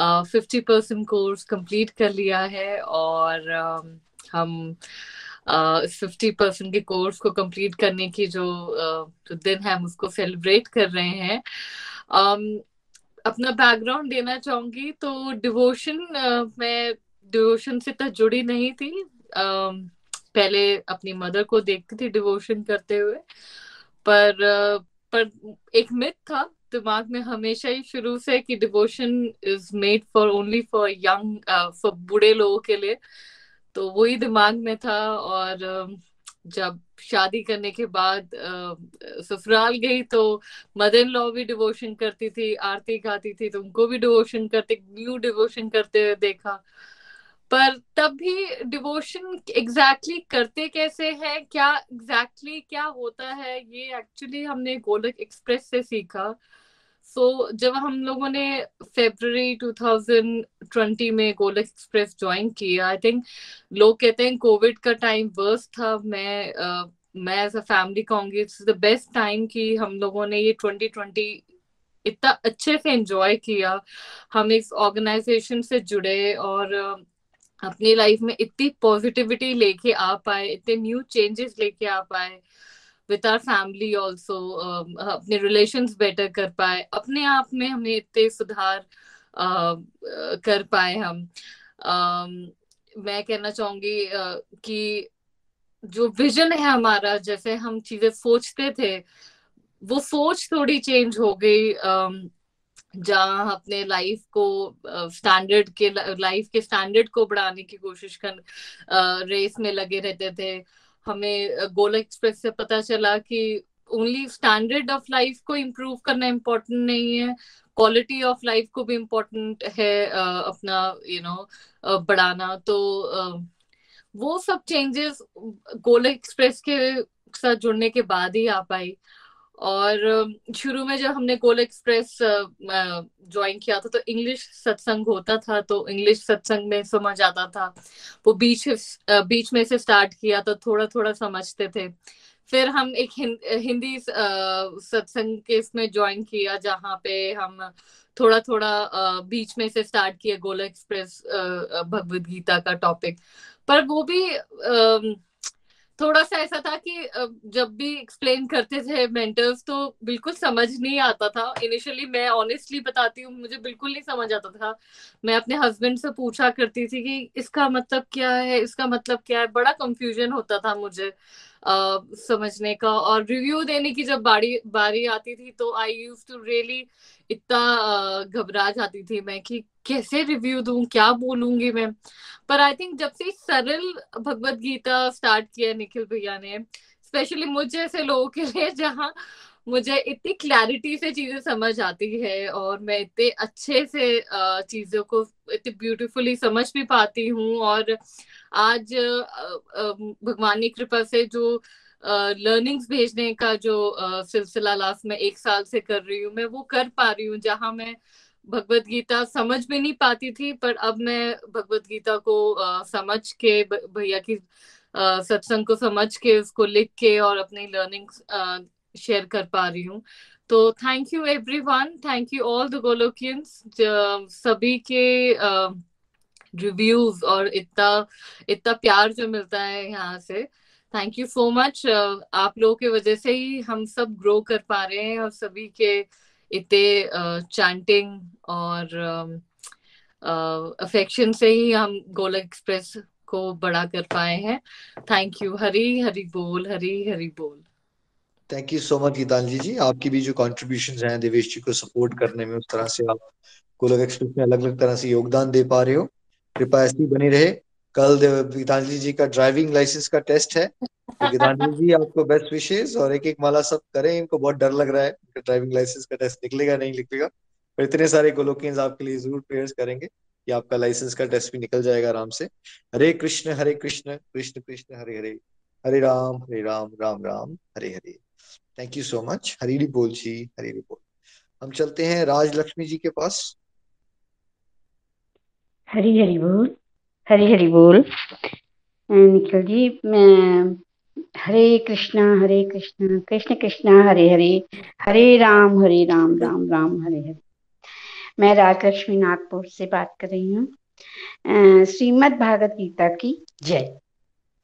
फिफ्टी परसेंट कोर्स कंप्लीट कर लिया है और uh, हम फिफ्टी uh, परसेंट के कोर्स को कंप्लीट करने की जो uh, दिन है हम उसको सेलिब्रेट कर रहे हैं। Um, अपना बैकग्राउंड देना चाहूँगी तो डिवोशन uh, मैं डिवोशन से तो जुड़ी नहीं थी। आ, पहले अपनी मदर को देखती थी डिवोशन करते हुए। पर पर एक मिथ था दिमाग में हमेशा ही शुरू से कि devotion is made for only for young for बूढ़े लोगों के लिए। तो वही दिमाग में था और जब शादी करने के बाद ससुराल गई तो मदर इन लॉ भी डिवोशन करती थी आरती गाती थी तो उनको भी डिवोशन करते न्यू डिवोशन करते हुए देखा। पर तब भी डिवोशन एग्जैक्टली exactly करते कैसे है? क्या एग्जैक्टली exactly क्या होता है? ये एक्चुअली हमने गोलक एक्सप्रेस से सीखा। सो so, जब हम लोगों ने फेब्रवरी 2020 में गोलक एक्सप्रेस ज्वाइन किया आई थिंक लोग कहते हैं कोविड का टाइम वर्स्ट था। मैं uh, मैं एज अ फैमिली कहूँगी इट्स द बेस्ट टाइम कि हम लोगों ने ये 2020 इतना अच्छे से एंजॉय किया। हम इस ऑर्गेनाइजेशन से जुड़े और uh, अपनी लाइफ में इतनी पॉजिटिविटी लेके आ पाए इतने न्यू चेंजेस लेके आ पाए विद आर फैमिली ऑल्सो अपने रिलेशंस बेटर कर पाए अपने आप में हमें इतने सुधार uh, कर पाए हम। Uh, मैं कहना चाहूँगी uh, कि जो विजन है हमारा जैसे हम चीज़ें सोचते थे वो सोच थोड़ी चेंज हो गई um, जहाँ अपने लाइफ को स्टैंडर्ड के लाइफ के स्टैंडर्ड को बढ़ाने की कोशिश कर रेस में लगे रहते थे। हमें गोला एक्सप्रेस से पता चला कि ओनली स्टैंडर्ड ऑफ़ लाइफ को इम्प्रूव करना इम्पोर्टेंट नहीं है। क्वालिटी ऑफ़ लाइफ को भी इम्पोर्टेंट है अपना यू नो बढ़ाना। तो वो सब चेंजेस गोला एक्सप्रेस के साथ जुड़ने के बाद ही आ पाई। और शुरू में जब हमने गोल एक्सप्रेस ज्वाइन किया था तो इंग्लिश सत्संग होता था तो इंग्लिश सत्संग में समझ आता था। वो बीच बीच में से स्टार्ट किया तो थोड़ा थोड़ा समझते थे। फिर हम एक हिंदी सत्संग के इसमें ज्वाइन किया, जहाँ पे हम थोड़ा थोड़ा बीच में से स्टार्ट किया गोला एक्सप्रेस भगवद गीता का टॉपिक। पर वो भी थोड़ा सा ऐसा था कि जब भी एक्सप्लेन करते थे मेंटर्स तो बिल्कुल समझ नहीं आता था। इनिशियली मैं ऑनेस्टली बताती हूँ, मुझे बिल्कुल नहीं समझ आता था। मैं अपने हस्बैंड से पूछा करती थी कि इसका मतलब क्या है, इसका मतलब क्या है? बड़ा कंफ्यूजन होता था मुझे। समझने का और रिव्यू देने की जब बारी बारी आती थी तो आई यूज़ टू रियली इतना घबरा जाती थी मैं कि कैसे रिव्यू दूँ, क्या बोलूँगी मैं? पर आई थिंक जब से सरल भगवत गीता स्टार्ट किया निखिल भैया ने स्पेशली मुझ जैसे लोगों के लिए जहाँ मुझे इतनी क्लैरिटी से चीज़ें समझ आती है और मैं इतने अच्छे से चीज़ों को इतनी ब्यूटीफुली समझ भी पाती हूँ और आज भगवान की कृपा से जो लर्निंग्स भेजने का जो सिलसिला लास्ट में एक साल से कर रही हूँ, मैं वो कर पा रही हूँ जहाँ मैं भगवत गीता समझ में नहीं पाती थी, पर अब मैं भगवत गीता को समझ के भैया की सत्संग को समझ के, उसको लिख के और अपनी लर्निंग शेयर कर पा रही हूँ तो thank you everyone thank you all the Golokians सभी के रिव्यूज़ और इतना इतना प्यार जो मिलता है यहाँ से थैंक यू सो मच आप लोगों की वजह से ही हम सब ग्रो कर पा रहे हैं और सभी के इतने चैंटिंग और अफेक्शन से ही हम गोलक एक्सप्रेस को बड़ा कर पाए हैं थैंक यू हरी हरी बोल हरी हरी बोल thank you so much Geetanjali ji आपकी भी जो कॉन्ट्रीब्यूशन हैं देवेश जी को सपोर्ट करने में, उस तरह से आप गोलक एक्सप्रेस में अलग अलग तरह से योगदान दे पा रहे हो। कृपा ऐसी बनी रहे। कल गीतांजलि जी का ड्राइविंग लाइसेंस का टेस्ट है। तो गीतांजलि जी आपको बेस्ट विशेष और एक एक माला सब करें। इनको बहुत डर लग रहा है ड्राइविंग लाइसेंस का टेस्ट निकलेगा, नहीं निकलेगा। पर इतने सारे गोलोकियंस आपके लिए ज़रूर प्रेयर्स करेंगे कि आपका लाइसेंस का टेस्ट भी निकल जाएगा आराम से। Hare Krishna Hare Krishna Krishna Krishna, Hare Hare. Hare Ram Hare Ram Ram Ram, Hare Hare. Thank you so much Hari बोल जी हरी बोल हम चलते हैं राज लक्ष्मी जी के पास। हरी हरी बोल, हरी हरी बोल। निखिल जी, मैं हरे कृष्णा हरे कृष्णा, कृष्ण कृष्णा, हरे हरे हरे राम हरे राम राम राम, हरे हरे। मैं राजलक्ष्मी नागपुर से बात कर रही हूँ। श्रीमद भागवत गीता की जय।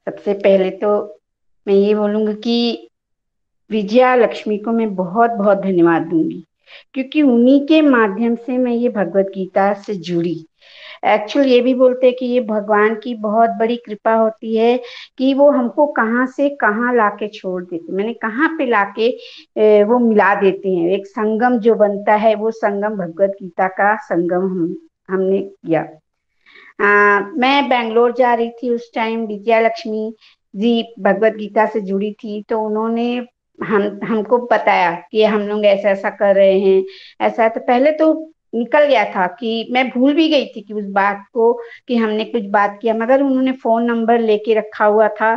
सबसे पहले तो मैं ये बोलूँगी कि विजया लक्ष्मी को मैं बहुत बहुत धन्यवाद दूँगी क्योंकि उन्हीं के माध्यम से मैं ये भगवत गीता से जुड़ी। एक्चुअल ये भी बोलते हैं कि ये भगवान की बहुत बड़ी कृपा होती है कि वो हमको कहाँ से कहाँ लाके छोड़ देते मैंने कहाँ पे लाके वो मिला देते हैं। एक संगम जो बनता है वो संगम भगवत गीता का संगम हम हमने किया। आ, मैं बेंगलोर जा रही थी उस टाइम विजया लक्ष्मी जी भगवत गीता से जुड़ी थी तो उन्होंने हम, हमको बताया कि हम लोग ऐसा ऐसा कर रहे हैं। ऐसा तो पहले तो निकल गया था कि मैं भूल भी गई थी कि उस बात को, कि हमने कुछ बात किया, मगर उन्होंने फ़ोन नंबर लेके रखा हुआ था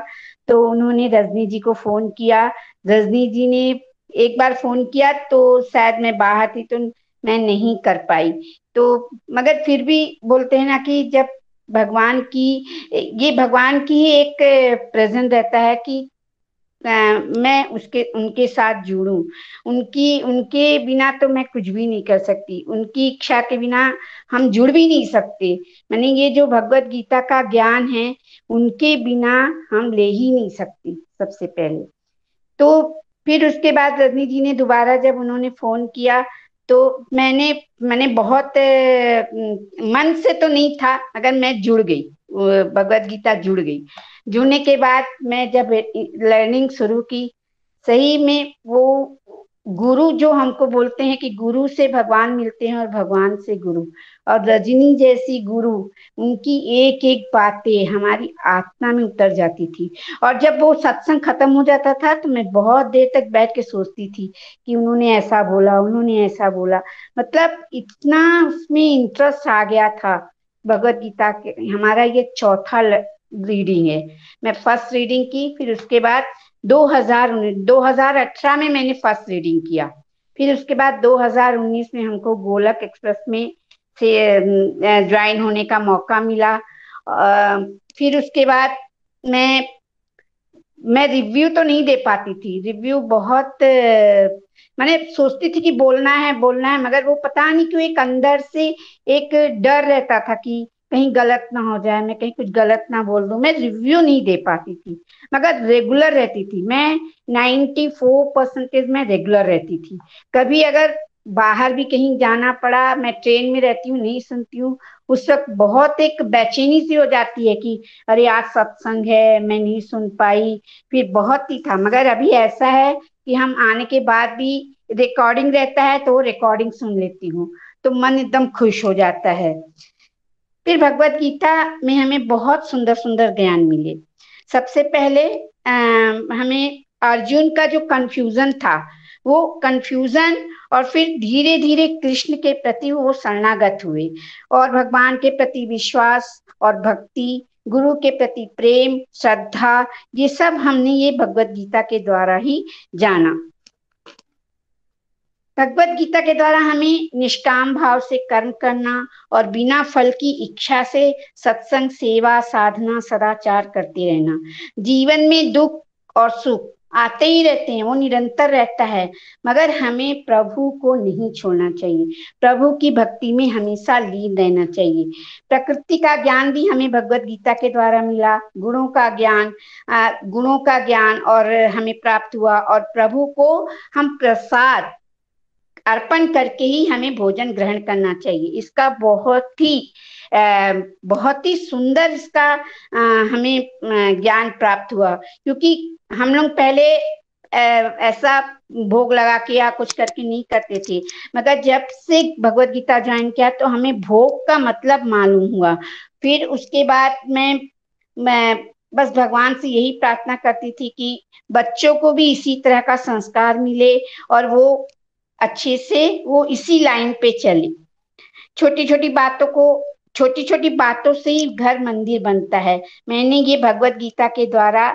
तो उन्होंने रजनी जी को फ़ोन किया। रजनी जी ने एक बार फ़ोन किया तो शायद मैं बाहर थी तो मैं नहीं कर पाई। तो मगर फिर भी बोलते हैं ना कि जब भगवान की, ये भगवान की ही एक प्रेजेंट रहता है कि मैं उसके, उनके साथ जुड़ूं। उनकी, उनके बिना तो मैं कुछ भी नहीं कर सकती। उनकी इच्छा के बिना हम जुड़ भी नहीं सकते। मैंने ये जो भगवत गीता का ज्ञान है, उनके बिना हम ले ही नहीं सकते सबसे पहले। तो फिर उसके बाद रजनी जी ने दोबारा जब उन्होंने फ़ोन किया तो मैंने मैंने बहुत मन से तो नहीं था अगर मैं जुड़ गई। भगवत गीता जुड़ गई। जुड़ने के बाद मैं जब लर्निंग शुरू की, सही में वो गुरु जो हमको बोलते हैं कि गुरु से भगवान मिलते हैं और भगवान से गुरु। और रजनी जैसी गुरु, उनकी एक एक बातें हमारी आत्मा में उतर जाती थी। और जब वो सत्संग खत्म हो जाता था तो मैं बहुत देर तक बैठ के सोचती थी कि उन्होंने ऐसा बोला, उन्होंने ऐसा बोला। मतलब इतना उसमें इंटरेस्ट आ गया था भगवत गीता के, हमारा ये चौथा रीडिंग है। मैं फ़र्स्ट रीडिंग की, फिर उसके बाद 2000 2018 में मैंने फ़र्स्ट रीडिंग किया। फिर उसके बाद 2019 में हमको गोलक एक्सप्रेस में से ज्वाइन होने का मौका मिला। फिर उसके बाद मैं मैं रिव्यू तो नहीं दे पाती थी। रिव्यू बहुत मैंने सोचती थी कि बोलना है बोलना है, मगर वो पता नहीं क्यों एक अंदर से एक डर रहता था कि कहीं गलत ना हो जाए, मैं कहीं कुछ गलत ना बोल दूँ, मैं रिव्यू नहीं दे पाती थी। मगर रेगुलर रहती थी, मैं 94 परसेंटेज में रेगुलर रहती थी। कभी अगर बाहर भी कहीं जाना पड़ा, मैं ट्रेन में रहती हूँ, नहीं सुनती हूँ, उस वक्त बहुत एक बेचैनी सी हो जाती है कि अरे आज सत्संग है, मैं नहीं सुन पाई, फिर बहुत ही था। मगर अभी ऐसा है कि हम आने के बाद भी रिकॉर्डिंग रहता है तो रिकॉर्डिंग सुन लेती हूँ। तो मन एकदम खुश हो जाता है। फिर भगवत गीता में हमें बहुत सुंदर सुंदर ज्ञान मिले। सबसे पहले आ, हमें अर्जुन का जो कंफ्यूजन था वो कंफ्यूजन और फिर धीरे धीरे कृष्ण के प्रति वो शरणागत हुए और भगवान के प्रति विश्वास और भक्ति गुरु के प्रति प्रेम, श्रद्धा, ये सब हमने ये भगवत गीता के द्वारा ही जाना। भगवत गीता के द्वारा हमें निष्काम भाव से कर्म करना और बिना फल की इच्छा से सत्संग, सेवा, साधना, सदाचार करते रहना। जीवन में दुख और सुख आते ही रहते हैं, वो निरंतर रहता है, मगर हमें प्रभु को नहीं छोड़ना चाहिए। प्रभु की भक्ति में हमेशा लीन रहना चाहिए। प्रकृति का ज्ञान भी हमें भगवत गीता के द्वारा मिला, गुणों का ज्ञान गुणों का ज्ञान और हमें प्राप्त हुआ और प्रभु को हम प्रसाद अर्पण करके ही हमें भोजन ग्रहण करना चाहिए। इसका बहुत ही बहुत ही सुंदर इसका हमें ज्ञान प्राप्त हुआ। क्योंकि हम लोग पहले ऐसा भोग लगा के या कुछ करके नहीं करते थे। मगर जब से भगवत गीता ज्वाइन किया तो हमें भोग का मतलब मालूम हुआ। फिर उसके बाद मैं मैं बस भगवान से यही प्रार्थना करती थी कि बच्चों को भी इसी तरह का संस्कार मिले और वो अच्छे से वो इसी लाइन पे चले। छोटी छोटी बातों को छोटी छोटी बातों से ही घर मंदिर बनता है। मैंने ये भगवत गीता के द्वारा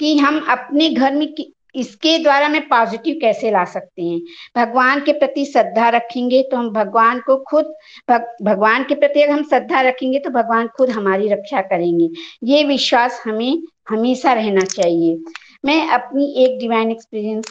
कि हम अपने घर में इसके द्वारा में पॉजिटिव कैसे ला सकते हैं? भगवान के प्रति श्रद्धा रखेंगे तो हम भगवान को खुद भग, भगवान के प्रति अगर हम श्रद्धा रखेंगे तो भगवान खुद हमारी रक्षा करेंगे। ये विश्वास हमें हमेशा रहना चाहिए। मैं अपनी एक डिवाइन एक्सपीरियंस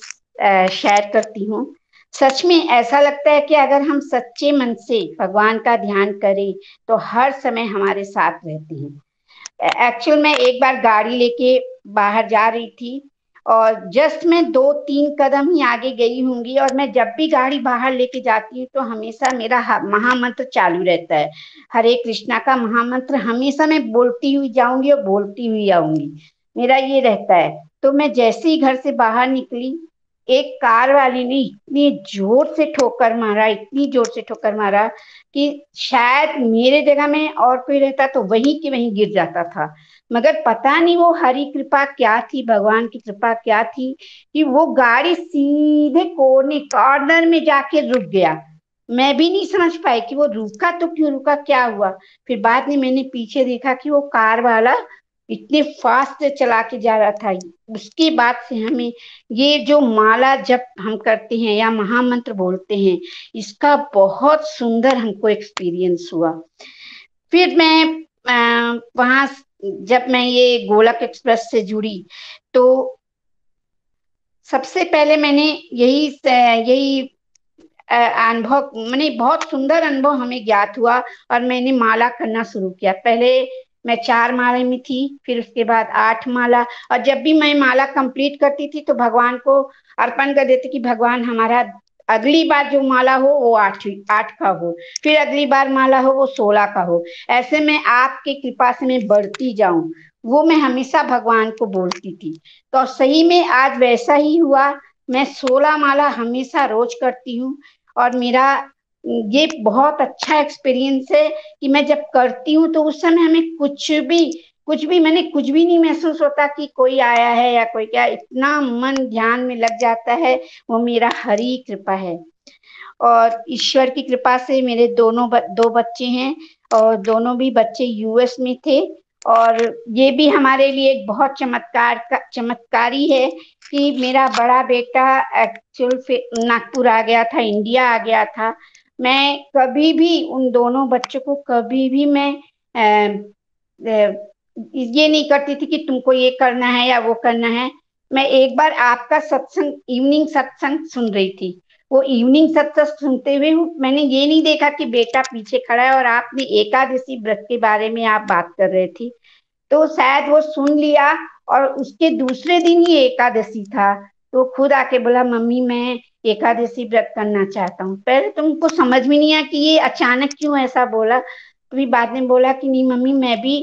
शेयर करती हूँ। सच में ऐसा लगता है कि अगर हम सच्चे मन से भगवान का ध्यान करें तो हर समय हमारे साथ रहते हैं। एक्चुअल में एक बार गाड़ी लेके बाहर जा रही थी और जस्ट मैं दो तीन कदम ही आगे गई होंगी और मैं जब भी गाड़ी बाहर लेके जाती हूँ तो हमेशा मेरा महामंत्र चालू रहता है। हरे कृष्णा का महामंत्र हमेशा मैं बोलती हुई जाऊँगी और बोलती हुई आऊँगी। मेरा ये रहता है तो मैं जैसे ही घर से बाहर निकली एक कार वाली ने इतनी ज़ोर से ठोकर मारा, इतनी ज़ोर से ठोकर मारा कि शायद मेरे जगह में और कोई रहता तो वहीं के वहीं गिर जाता था। मगर पता नहीं वो हरी कृपा क्या थी, भगवान की कृपा क्या थी कि वो गाड़ी सीधे कोने, कॉर्नर में जाके रुक गया। मैं भी नहीं समझ पाई कि वो रुका तो क्यों रुका, क्या हुआ? फिर बाद में मैंने पीछे देखा कि वो कार वाला इतने फास्ट चला के जा रहा था। उसके बाद से हमें ये जो माला जब हम करते हैं या महामंत्र बोलते हैं, इसका बहुत सुंदर हमको एक्सपीरियंस हुआ। फिर मैं वहाँ जब मैं ये गोलक एक्सप्रेस से जुड़ी तो सबसे पहले मैंने यही यही अनुभव, मैंने बहुत सुंदर अनुभव हमें ज्ञात हुआ और मैंने माला करना शुरू किया। पहले मैं चार माला में थी, फिर उसके बाद आठ माला। और जब भी मैं माला कंप्लीट करती थी तो भगवान को अर्पण कर देती कि भगवान, हमारा अगली बार जो माला हो, वो आठ आठ का हो। फिर अगली बार माला हो, वो सोलह का हो। ऐसे में आपकी कृपा से मैं बढ़ती जाऊँ, वो मैं हमेशा भगवान को बोलती थी। तो सही में आज वैसा ही हुआ। मैं सोलह माला हमेशा रोज करती हूँ और मेरा ये बहुत अच्छा एक्सपीरियंस है कि मैं जब करती हूँ तो उस समय हमें कुछ भी कुछ भी मैंने कुछ भी नहीं महसूस होता कि कोई आया है या कोई क्या इतना मन ध्यान में लग जाता है वो मेरा हरी कृपा है। और ईश्वर की कृपा से मेरे दोनों ब, दो बच्चे हैं और दोनों भी बच्चे यूएस में थे। और ये भी हमारे लिए एक बहुत चमत्कार का चमत्कारी है कि मेरा बड़ा बेटा एक्चुअल नागपुर आ गया था इंडिया आ गया था। मैं कभी भी उन दोनों बच्चों को कभी भी मैं आ, ये नहीं करती थी कि तुमको ये करना है या वो करना है। मैं एक बार आपका सत्संग इवनिंग सत्संग सुन रही थी। वो इवनिंग सत्संग सुनते हुए मैंने ये नहीं देखा कि बेटा पीछे खड़ा है और आपने एकादशी व्रत के बारे में आप बात कर रहे थी। तो शायद वो सुन लिया और उसके दूसरे दिन ही एकादशी था। तो खुद आके बोला मम्मी मैं एकादशी व्रत करना चाहता हूँ। पहले तुमको समझ में नहीं आया कि ये अचानक क्यों ऐसा बोला? तो बाद में बोला कि नहीं, मम्मी, मैं भी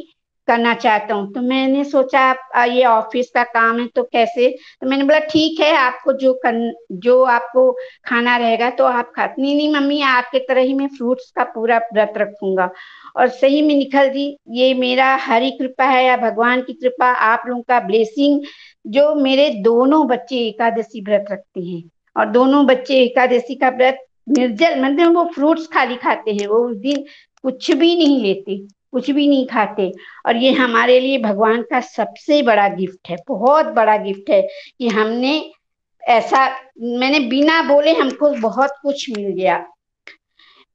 करना चाहता हूँ। तो मैंने सोचा, आप ये ऑफ़िस का काम है तो कैसे? तो मैंने बोला, ठीक है, आपको जो कर जो आपको खाना रहेगा तो आप खा, नहीं नहीं, मम्मी, आपके तरह ही मैं फ्रूट्स का पूरा व्रत रखूँगा। और सही में निकल दी ये मेरा हरी कृपा है या भगवान की कृपा, आप लोगों का ब्लेसिंग जो मेरे दोनों बच्चे एकादशी व्रत रखते हैं। और दोनों बच्चे एकादशी का व्रत निर्जल मतलब वो फ्रूट्स खाली खाते हैं, वो उस दिन कुछ भी नहीं लेते, कुछ भी नहीं खाते। और ये हमारे लिए भगवान का सबसे बड़ा गिफ्ट है, बहुत बड़ा गिफ्ट है कि हमने ऐसा, मैंने बिना बोले हमको बहुत कुछ मिल गया।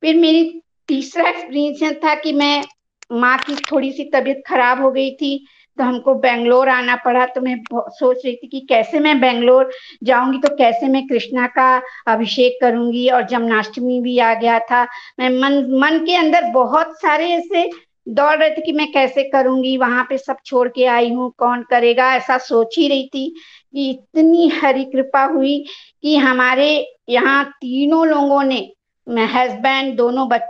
फिर मेरी तीसरा एक्सपीरियंस था कि मैं माँ की थोड़ी सी तबीयत खराब हो गई थी तो हमको बेंगलोर आना पड़ा तो मैं सोच रही थी कि कैसे मैं बेंगलोर जाऊँगी तो कैसे मैं कृष्णा का अभिषेक करूँगी और जन्माष्टमी भी आ गया था। मैं मन मन के अंदर बहुत सारे ऐसे दौड़ रहे थे कि मैं कैसे करूँगी, वहाँ पे सब छोड़ के आई हूँ, कौन करेगा? ऐसा सोच ही रही थी कि इतनी हरी कृपा हुई कि हमारे यहाँ तीनों लोगों ने हस्बैंड दोनों बच,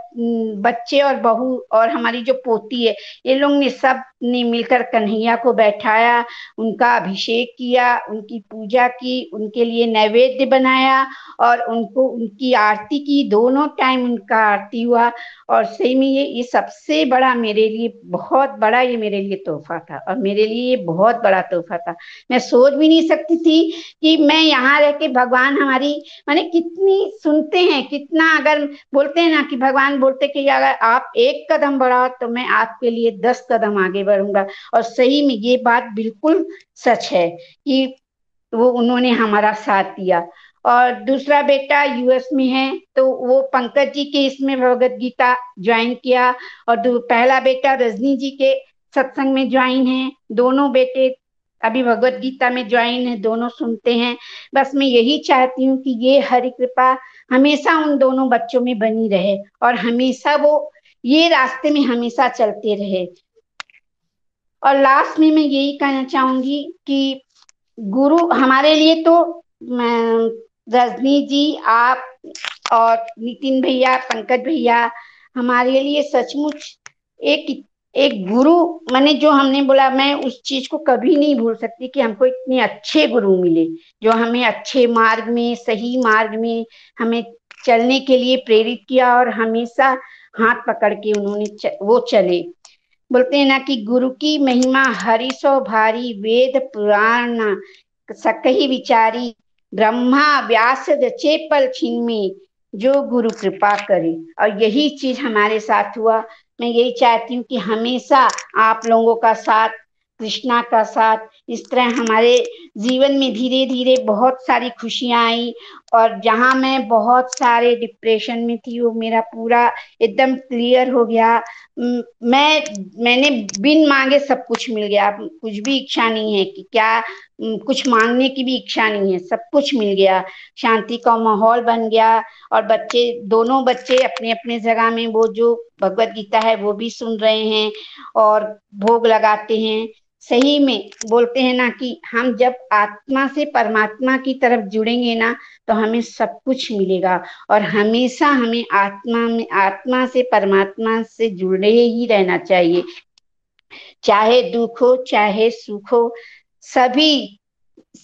बच्चे और बहू और हमारी जो पोती है ये लोग ने सबने मिलकर कन्हैया को बैठाया उनका अभिषेक किया उनकी पूजा की उनके लिए नैवेद्य बनाया और उनको उनकी आरती की दोनों टाइम उनका आरती हुआ और सही में ये ये सबसे बड़ा मेरे लिए बहुत बड़ा ये मेरे लिए तोहफा था और मेरे लिए ये बहुत बड़ा तोहफा था। मैं सोच भी नहीं सकती थी कि मैं यहाँ रह के भगवान हमारी माने कितनी सुनते हैं कितना अगर बोलते हैं ना कि भगवान बोलते कि अगर आप एक कदम बढ़ाओ तो मैं आपके लिए दस कदम आगे बढ़ूँगा। और सही में ये बात बिल्कुल सच है कि वो उन्होंने हमारा साथ दिया। और दूसरा बेटा यूएस में है तो वो पंकज जी के इसमें भगवत गीता ज्वाइन किया। और पहला बेटा रजनी जी के सत्संग में ज्वाइन है। दोनों बेटे अभी भगवत गीता में ज्वाइन है, दोनों सुनते हैं। बस मैं यही चाहती हूँ कि ये हरि कृपा हमेशा उन दोनों बच्चों में बनी रहे और हमेशा वो ये रास्ते में हमेशा चलते रहे। और लास्ट में मैं यही कहना चाहूँगी कि गुरु हमारे लिए तो रजनी जी, आप और नितिन भैया, पंकज भैया, हमारे लिए सचमुच एक एक गुरु मैंने जो हमने बोला मैं उस चीज़ को कभी नहीं भूल सकती कि हमको इतने अच्छे गुरु मिले जो हमें अच्छे मार्ग में सही मार्ग में हमें चलने के लिए प्रेरित किया और हमेशा हाथ पकड़ के उन्होंने च, वो चले। बोलते हैं ना कि गुरु की महिमा हरिशो भारी वेद पुराण सकही विचारी ब्रह्मा व्यास रचे पल छिन में जो गुरु कृपा करे। और यही चीज़ हमारे साथ हुआ। मैं यही चाहती हूँ कि हमेशा आप लोगों का साथ कृष्णा का साथ इस तरह हमारे जीवन में धीरे धीरे बहुत सारी खुशियाँ आई और जहाँ मैं बहुत सारे डिप्रेशन में थी, वो मेरा पूरा एकदम क्लियर हो गया। मैं, मैंने बिन मांगे सब कुछ मिल गया। कुछ भी इच्छा नहीं है कि क्या कुछ मांगने की भी इच्छा नहीं है, सब कुछ मिल गया। शांति का माहौल बन गया और बच्चे, दोनों बच्चे अपने अपने जगह में वो जो भगवत गीता है वो भी सुन रहे हैं और भोग लगाते हैं। सही में बोलते हैं ना कि हम जब आत्मा से परमात्मा की तरफ़ जुड़ेंगे ना तो हमें सब कुछ मिलेगा। और हमेशा हमें आत्मा में, आत्मा से परमात्मा से जुड़े ही रहना चाहिए। चाहे दुख हो, चाहे सुख हो, सभी,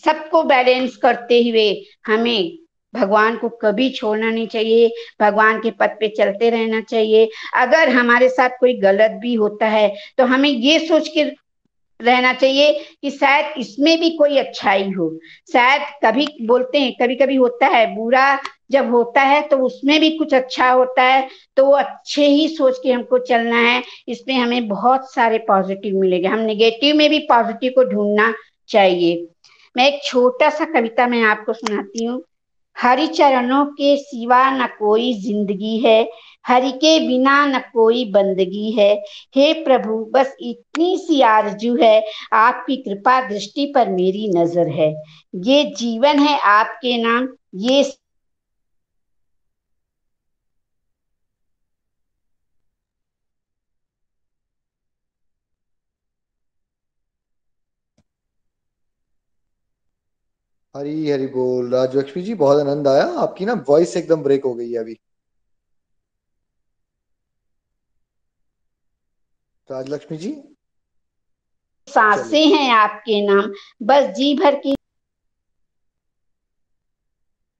सबको बैलेंस करते हुए हमें भगवान को कभी छोड़ना नहीं चाहिए, भगवान के पद पे चलते रहना चाहिए। अगर हमारे साथ कोई गलत भी होता है तो हमें ये सोच के रहना चाहिए कि शायद इसमें भी कोई अच्छाई हो। शायद कभी बोलते हैं कभी कभी होता है, बुरा जब होता है तो उसमें भी कुछ अच्छा होता है तो वो अच्छे ही सोच के हमको चलना है। इसमें हमें बहुत सारे पॉजिटिव मिलेंगे। हम निगेटिव में भी पॉजिटिव को ढूंढना चाहिए। मैं एक छोटा सा कविता मैं आपको सुनाती हूँ। हरि चरणों के सिवा न कोई ज़िंदगी है हरि के बिना न कोई बंदगी है। हे प्रभु, बस इतनी सी आरज़ू है, आपकी कृपा दृष्टि पर मेरी नज़र है। ये जीवन है आपके नाम, ये हरी हरी बोल। राजलक्ष्मी जी, बहुत आनंद आया। आपकी ना वॉइस एकदम ब्रेक हो गई है अभी। राजलक्ष्मी जी? साँसें हैं आपके नाम। बस जी भर की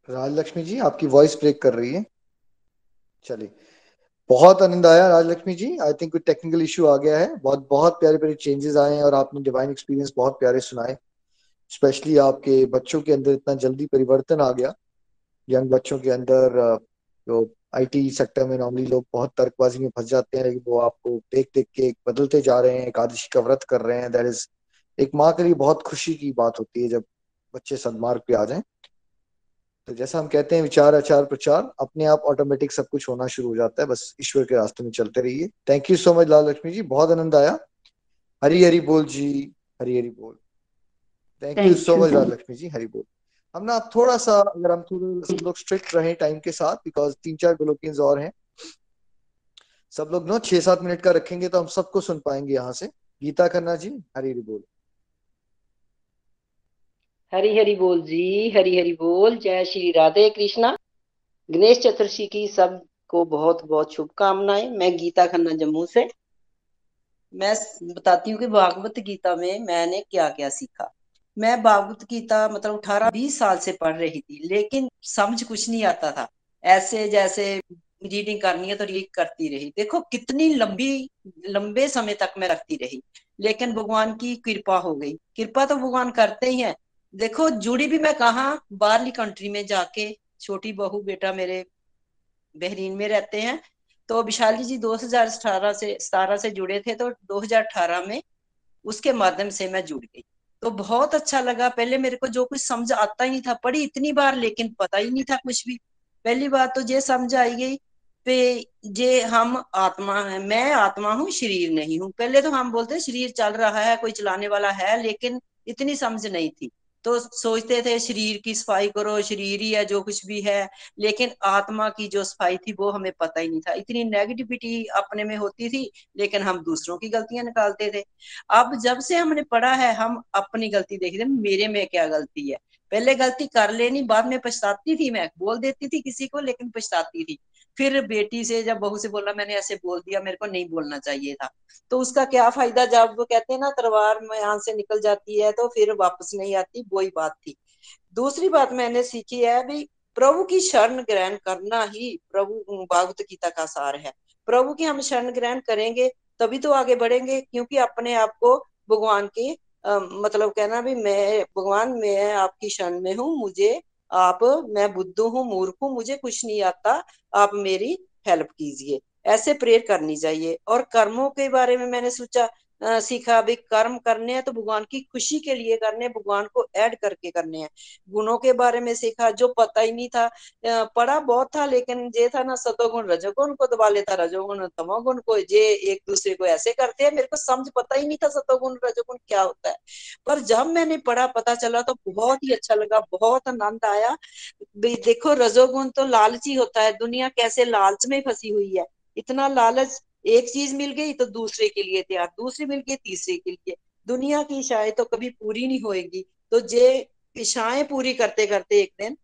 राजलक्ष्मी जी आपकी वॉइस ब्रेक कर रही है। चलिए। बहुत आनंद आया राजलक्ष्मी जी। आई थिंक कोई टेक्निकल इश्यू आ गया है। बहुत बहुत प्यारे प्यारे चेंजेस आए हैं और आपने डिवाइन एक्सपीरियंस बहुत प्यारे सुनाए। स्पेशली आपके बच्चों के अंदर इतना जल्दी परिवर्तन आ गया। यंग बच्चों के अंदर जो आईटी सेक्टर में नॉर्मली लोग बहुत तर्कबाजी में फंस जाते हैं लेकिन वो आपको देख देख के बदलते जा रहे हैं एकादशी का व्रत कर रहे हैं। दैट इज़ एक माँ के लिए बहुत खुशी की बात होती है जब बच्चे सदमार्ग पे आ जाए। तो जैसा हम कहते हैं विचार आचार प्रचार अपने आप ऑटोमेटिक सब कुछ होना शुरू हो जाता है। बस ईश्वर के रास्ते में चलते रहिए। Thank you so much Lal Lakshmi ji. बहुत आनंद आया। हरी हरी बोल जी। हरी हरी बोल। Thank you so much Lal Lakshmi ji. Hari बोल। हम ना थोड़ा सा अगर हम थोड़े सब लोग स्ट्रिक्ट रहे टाइम के साथ बिकॉज़ तीन चार गोलोकियंस और हैं, सब लोग ना छह सात मिनट का रखेंगे तो हम सबको सुन पाएँगे यहाँ से। गीता खन्ना जी, हरी हरी बोल। हरी हरी बोल जी, हरी हरी बोल। जय श्री राधे कृष्णा। गणेश चतुर्थी की सबको बहुत बहुत शुभकामनाएँ। मैं गीता खन्ना जम्मू से। मैं बताती हूँ कि भागवत गीता में मैंने क्या क्या सीखा। मैं भागवत गीता मतलब अठारह बीस साल से पढ़ रही थी, लेकिन समझ कुछ नहीं आता था। ऐसे जैसे रीडिंग करनी है तो रीड करती रही। देखो, कितनी लंबी, लंबे समय तक मैं रखती रही, लेकिन भगवान की कृपा हो गई। कृपा तो भगवान करते ही है। देखो, जुड़ी भी मैं कहा, बाहरली कंट्री में जाके छोटी बहू, बेटा मेरे बहरीन में रहते हैं। तो विशाली जी 2018 से, सतारह से जुड़े थे तो 2018 में उसके माध्यम से मैं जुड़ गई। तो बहुत अच्छा लगा। पहले मेरे को जो कुछ समझ आता ही नहीं था, पढ़ी इतनी बार, लेकिन पता ही नहीं था कुछ भी। पहली बात तो ये समझ आई गई पे जे हम आत्मा है। मैं आत्मा हूँ, शरीर नहीं हूँ। पहले तो हम बोलते शरीर चल रहा है, कोई चलाने वाला है, लेकिन इतनी समझ नहीं थी। तो सोचते थे शरीर की सफ़ाई करो, शरीर ही है, जो कुछ भी है। लेकिन आत्मा की जो सफ़ाई थी, वो हमें पता ही नहीं था। इतनी नेगेटिविटी अपने में होती थी, लेकिन हम दूसरों की गलतियाँ निकालते थे। अब जब से हमने पढ़ा है, हम अपनी गलती देखते मेरे में क्या गलती है? पहले गलती कर लेनी, बाद में पछताती थी मैं। बोल देती थी किसी को, लेकिन पछताती थी। फिर बेटी से जब बहू से बोला, मैंने ऐसे बोल दिया, मेरे को नहीं बोलना चाहिए था। तो उसका क्या फ़ायदा जब वो कहते हैं ना, तलवार यहाँ से निकल जाती है तो फिर वापस नहीं आती वही बात थी। दूसरी बात मैंने सीखी है भी, प्रभु की शरण ग्रहण करना ही प्रभु भागवत गीता का सार है। प्रभु की हम शरण ग्रहण करेंगे, तभी तो आगे बढ़ेंगे, क्योंकि अपने आप को भगवान के मतलब कहना भी, मैं, भगवान, मैं आपकी शरण में हूँ, मुझे आप, मैं बुद्धू हूँ, मूर्ख हूँ, मुझे कुछ नहीं आता, आप मेरी हेल्प कीजिए। ऐसे प्रेयर करनी चाहिए। और कर्मों के बारे में मैंने सोचा सीखा भी कर्म करने हैं तो भगवान की खुशी के लिए करने भगवान को ऐड करके करने हैं। गुणों के बारे में सीखा, जो पता ही नहीं था। पढ़ा बहुत था, लेकिन ये था ना, सतोगुण, रजोगुण को दबा लेता, रजोगुण, तमोगुण को ये एक दूसरे को ऐसे करते हैं, मेरे को समझ पता ही नहीं था सतोगुण, रजोगुण क्या होता है। पर जब मैंने पढ़ा, पता चला तो बहुत ही अच्छा लगा, बहुत आनंद आया। देखो, रजोगुण तो लालची होता है, दुनिया कैसे लालच में फंसी हुई है। इतना लालच एक चीज़ मिल गई तो दूसरे के लिए तैयार दूसरी मिल गई तीसरे के लिए। दुनिया की इशाएँ तो कभी पूरी नहीं होएगी। तो जे इशाएँ पूरी करते करते एक दिन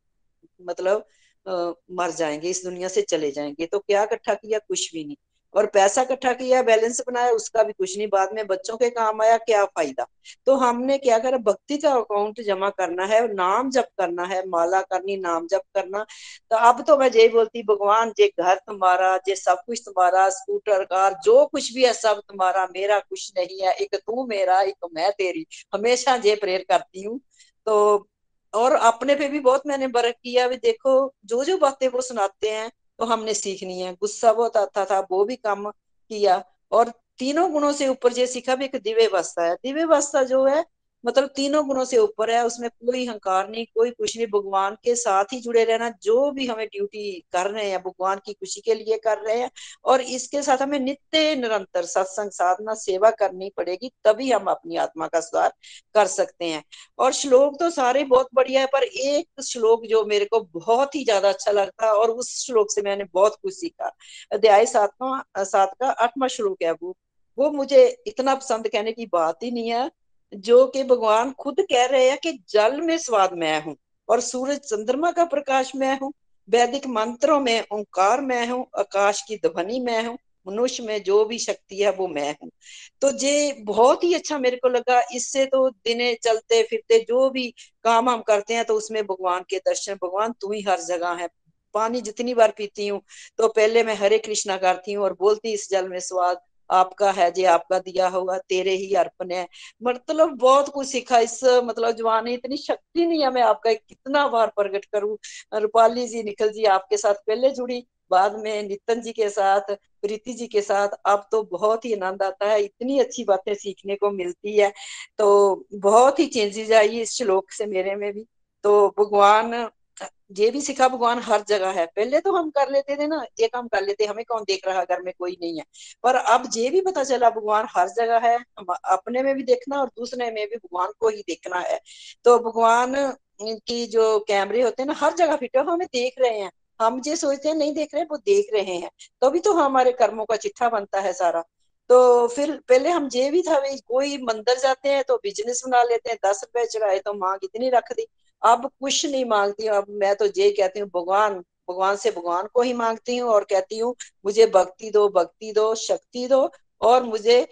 मतलब आ, मर जाएँगे इस दुनिया से चले जाएँगे तो क्या इकट्ठा किया? कुछ भी नहीं। और पैसा इकट्ठा किया बैलेंस बनाया, उसका भी कुछ नहीं। बाद में बच्चों के काम आया, क्या फ़ायदा? तो हमने क्या करा? भक्ति का अकाउंट जमा करना है, नाम जप करना है, माला करनी, नाम जप करना। तो अब तो मैं यही बोलती भगवान, जे घर तुम्हारा, जे सब कुछ तुम्हारा स्कूटर कार जो कुछ भी है, सब तुम्हारा, मेरा कुछ नहीं है। एक तू मेरा, एक मैं तेरी। हमेशा ये प्रेयर करती हूँ। तो और अपने पे भी बहुत मैंने बरक किया। भी देखो जो जो बातें वो सुनाते हैं तो हमने सीखनी है। गुस्सा बहुत आता था, वो भी कम किया। और तीनों गुणों से ऊपर जो सीखा भी एक दिव्य अवस्था है। दिव्य अवस्था जो है मतलब तीनों गुणों से ऊपर है, उसमें कोई हंकार नहीं, कोई कुछ नहीं, भगवान के साथ ही जुड़े रहना, जो भी हमें ड्यूटी कर रहे हैं, भगवान की खुशी के लिए कर रहे हैं, और इसके साथ हमें नित्य निरंतर सत्संग साधना, सेवा करनी पड़ेगी, तभी हम अपनी आत्मा का सुधार कर सकते हैं। और श्लोक तो सारे बहुत बढ़िया है, पर एक श्लोक जो मेरे को बहुत ही ज़्यादा अच्छा लगता है और उस श्लोक से मैंने बहुत कुछ सीखा। अध्याय सातवा, सात का आठवा श्लोक है वो। वो मुझे इतना पसंद, कहने की बात ही नहीं है। जो कि भगवान खुद कह रहे हैं कि जल में स्वाद मैं हूँ और सूरज चंद्रमा का प्रकाश मैं हूँ, वैदिक मंत्रों में ओंकार मैं हूँ, आकाश की ध्वनि मैं हूँ, मनुष्य में जो भी शक्ति है वो मैं हूँ। तो ये बहुत ही अच्छा मेरे को लगा, इससे तो दिने चलते फिरते जो भी काम हम करते हैं तो उसमें भगवान के दर्शन, भगवान तू ही हर जगह है, पानी जितनी बार पीती हूँ तो पहले मैं हरे कृष्णा करती हूँ और बोलती इस जल में स्वाद आपका है जे आपका दिया हुआ तेरे ही अर्पण है। मतलब बहुत कुछ सीखा। इस मतलब जवान इतनी शक्ति नहीं है, मैं आपका कितना बार प्रकट करूँ। रूपाली जी, निखिल जी, आपके साथ पहले जुड़ी, बाद में नितिन जी के साथ, प्रीति जी के साथ। अब तो बहुत ही आनंद आता है, इतनी अच्छी बातें सीखने को मिलती है। तो बहुत ही चेंजेस आई इस श्लोक से मेरे में भी। तो भगवान ये भी सिखा भगवान हर जगह है। पहले तो हम कर लेते थे ना ये काम कर लेते हमें कौन देख रहा है घर में कोई नहीं है। पर अब ये भी पता चला भगवान हर जगह है अपने में भी देखना और दूसरे में भी भगवान को ही देखना है। तो भगवान की जो कैमरे होते हैं ना हर जगह फिट है हमें देख रहे हैं। हम जो सोचते हैं नहीं देख रहे वो देख रहे हैं। तभी तो, तो हमारे कर्मों का चिट्ठा बनता है सारा। तो फिर पहले हम ये भी था कोई मंदिर जाते हैं तो बिज़नेस बना लेते हैं दस रुपए चढ़ाए तो मांग इतनी रख दी। अब कुछ नहीं मांगती हूँ अब मैं तो ये कहती हूँ, भगवान भगवान से भगवान को ही मांगती हूँ और कहती हूँ, मुझे भक्ति दो भक्ति दो, शक्ति दो और मुझे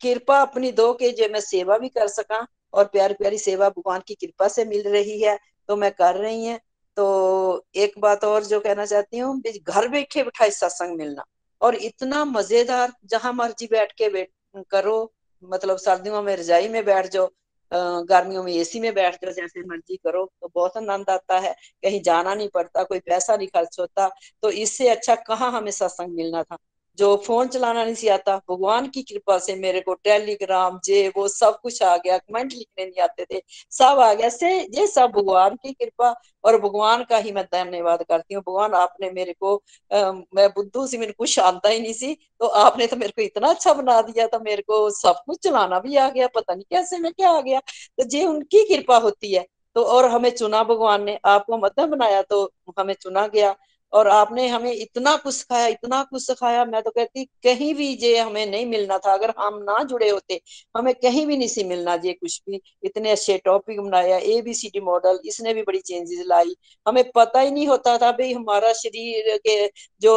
कृपा अपनी दो के जो मैं सेवा भी कर सका और प्यारी प्यारी सेवा भगवान की कृपा से मिल रही है तो मैं कर रही है। तो एक बात और जो कहना चाहती हूँ घर बैठे बिठाए सत्संग मिलना और इतना मज़ेदार, जहाँ मर्ज़ी बैठ के बैठ करो मतलब सर्दियों में रजाई में बैठ जाओ गर्मियों में एसी में बैठ कर जैसे मर्ज़ी करो तो बहुत आनंद आता है। कहीं जाना नहीं पड़ता, कोई पैसा नहीं खर्च होता तो इससे अच्छा कहाँ हमें सत्संग मिलना था? जो फ़ोन चलाना नहीं आता भगवान की कृपा से मेरे को टेलीग्राम जे वो सब कुछ आ गया कमेंट लिखने नहीं आते थे सब आ गया से ये सब भगवान की कृपा और भगवान का ही मैं धन्यवाद करती हूँ। भगवान आपने मेरे को आ, मैं बुद्धू सी मेरे कुछ आता ही नहीं सी तो आपने तो मेरे को इतना अच्छा बना दिया था मेरे को सब कुछ चलाना भी आ गया पता नहीं कैसे में क्या आ गया तो जे उनकी कृपा होती है तो और हमें चुना भगवान ने आपको मध्यम बनाया तो हमें चुना गया और आपने हमें इतना कुछ सिखाया, इतना कुछ सिखाया, मैं तो कहती कहीं भी जे हमें नहीं मिलना था, अगर हम ना जुड़े होते, हमें कहीं भी नहीं सी मिलना ये कुछ भी। इतने अच्छे टॉपिक बनाया A B C D model इसने भी बड़ी चेंजेस लाई। हमें पता ही नहीं होता था, भाई हमारा शरीर के जो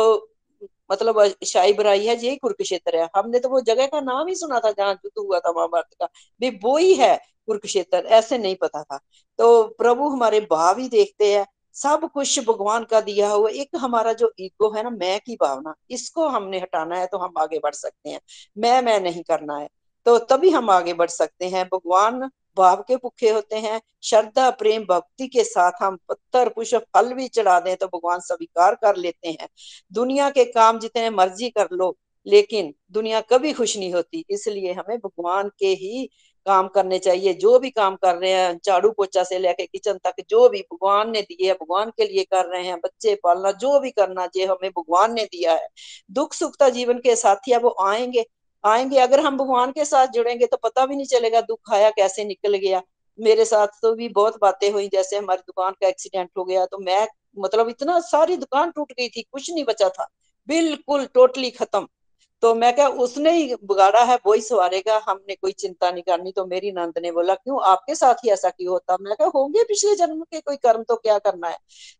मतलब शाही बुराई है ये कुरुक्षेत्र है। हमने तो वो जगह का नाम ही सुना था, जहाँ युद्ध हुआ था, महाभारत का। भी वो ही है कुरुक्षेत्र, ऐसे नहीं पता था। तो प्रभु हमारे भाव ही देखते हैं। सब कुछ भगवान का दिया हुआ, एक हमारा जो ईगो है ना, मैं की भावना, इसको हमने हटाना है तो हम आगे बढ़ सकते हैं। मैं मैं नहीं करना है। तो तभी हम आगे बढ़ सकते हैं। भगवान भाव के भुखे होते हैं, श्रद्धा, प्रेम, भक्ति के साथ हम पत्थर, पुष्प, फल भी चढ़ा दें तो भगवान स्वीकार कर लेते हैं। दुनिया के काम जितने मर्ज़ी कर लो, लेकिन दुनिया कभी खुश नहीं होती, इसलिए हमें भगवान के ही काम करने चाहिए, जो भी काम कर रहे हैं, झाड़ू पोछा से लेके किचन तक, जो भी भगवान ने दिए है, भगवान के लिए कर रहे हैं, बच्चे पालना, जो भी करना चाहिए हमें भगवान ने दिया है। दुख सुखता जीवन के साथी है वो आएँगे आएँगे, अगर हम भगवान के साथ जुड़ेंगे तो पता भी नहीं चलेगा दुख आया कैसे निकल गया। मेरे साथ तो भी बहुत बातें हुई, जैसे हमारी दुकान का एक्सीडेंट हो गया तो मैं मतलब इतना सारी दुकान टूट गई थी, कुछ नहीं बचा था। बिल्कुल, टोटली खत्म। तो मैं क्या, उसने ही बिगाड़ा है वो ही सवारेगा, हमने कोई चिंता नहीं करनी। तो मेरी नंद ने बोला, क्यों, आपके साथ ही ऐसा क्यों होता? मैं क्या होंगे पिछले जन्म के कोई कर्म तो क्या करना है?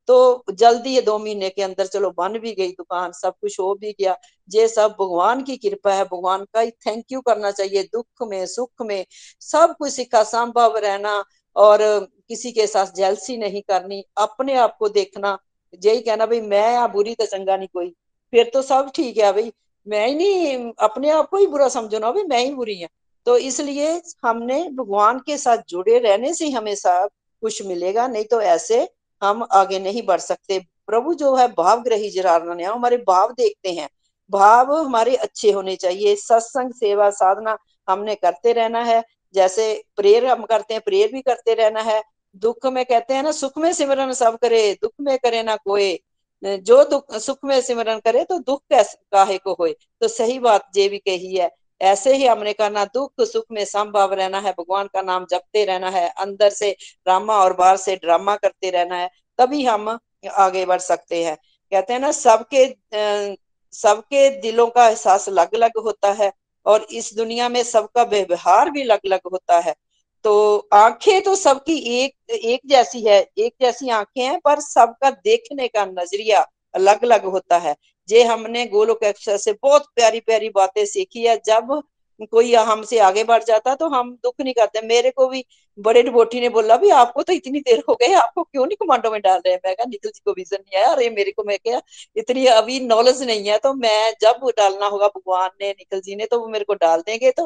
तो जल्दी ये दो महीने के अंदर चलो, बन भी गई दुकान, सब कुछ हो भी गया। ये सब भगवान की कृपा है, भगवान का ही थैंक यू करना चाहिए, दुख में, सुख में, सब कुछ सिखा संभव रहना और किसी के साथ जेलसी नहीं करनी, अपने आप को देखना। यही कहना, भाई, मैं या बुरी तो चंगा नहीं, कोई। फिर तो सब ठीक है, भाई। मैं ही नहीं, अपने आप को ही बुरा समझो ना भाई, मैं ही बुरी हूँ। तो इसलिए हमने भगवान के साथ जुड़े रहने से हमें सब कुछ मिलेगा, नहीं तो ऐसे हम आगे नहीं बढ़ सकते। प्रभु जो है, भाव ग्रही जरारना हमारे भाव देखते हैं। भाव हमारे अच्छे होने चाहिए। सत्संग, सेवा, साधना हमने करते रहना है। जैसे प्रेयर हम करते हैं, प्रेयर भी करते रहना है। दुख में कहते हैं ना, सुख में सिमरन सब करे, दुख में करे ना कोई। जो दुख, सुख में सिमरन करे तो दुख काहे को होए? तो सही बात जे भी कही है। ऐसे ही हमने करना दुख, सुख में संभव रहना है, भगवान का नाम जपते रहना है, अंदर से ड्रामा और बाहर से ड्रामा करते रहना है, तभी हम आगे बढ़ सकते हैं। कहते हैं ना, सबके सबके दिलों का एहसास अलग अलग होता है और इस दुनिया में सबका व्यवहार भी अलग अलग होता है। तो आँखें तो सबकी एक एक जैसी है, एक जैसी आँखें हैं, पर सबका देखने का नज़रिया अलग अलग होता है। जे हमने गोलोक एक्सप्रेस से बहुत प्यारी प्यारी बातें सीखी है, जब कोई हमसे आगे बढ़ जाता तो हम दुख नहीं करते। मेरे को भी बड़े डिबोटी ने बोला भी आपको तो इतनी देर हो गई, आपको क्यों नहीं कमांडो में डाल रहे हैं? मैं कहा निखिल जी को विजन नहीं आया अरे मेरे को, मैं क्या, इतनी अभी नॉलेज नहीं है तो मैं जब डालना होगा, भगवान ने, निखिल जी ने तो वो मेरे को डाल देंगे। तो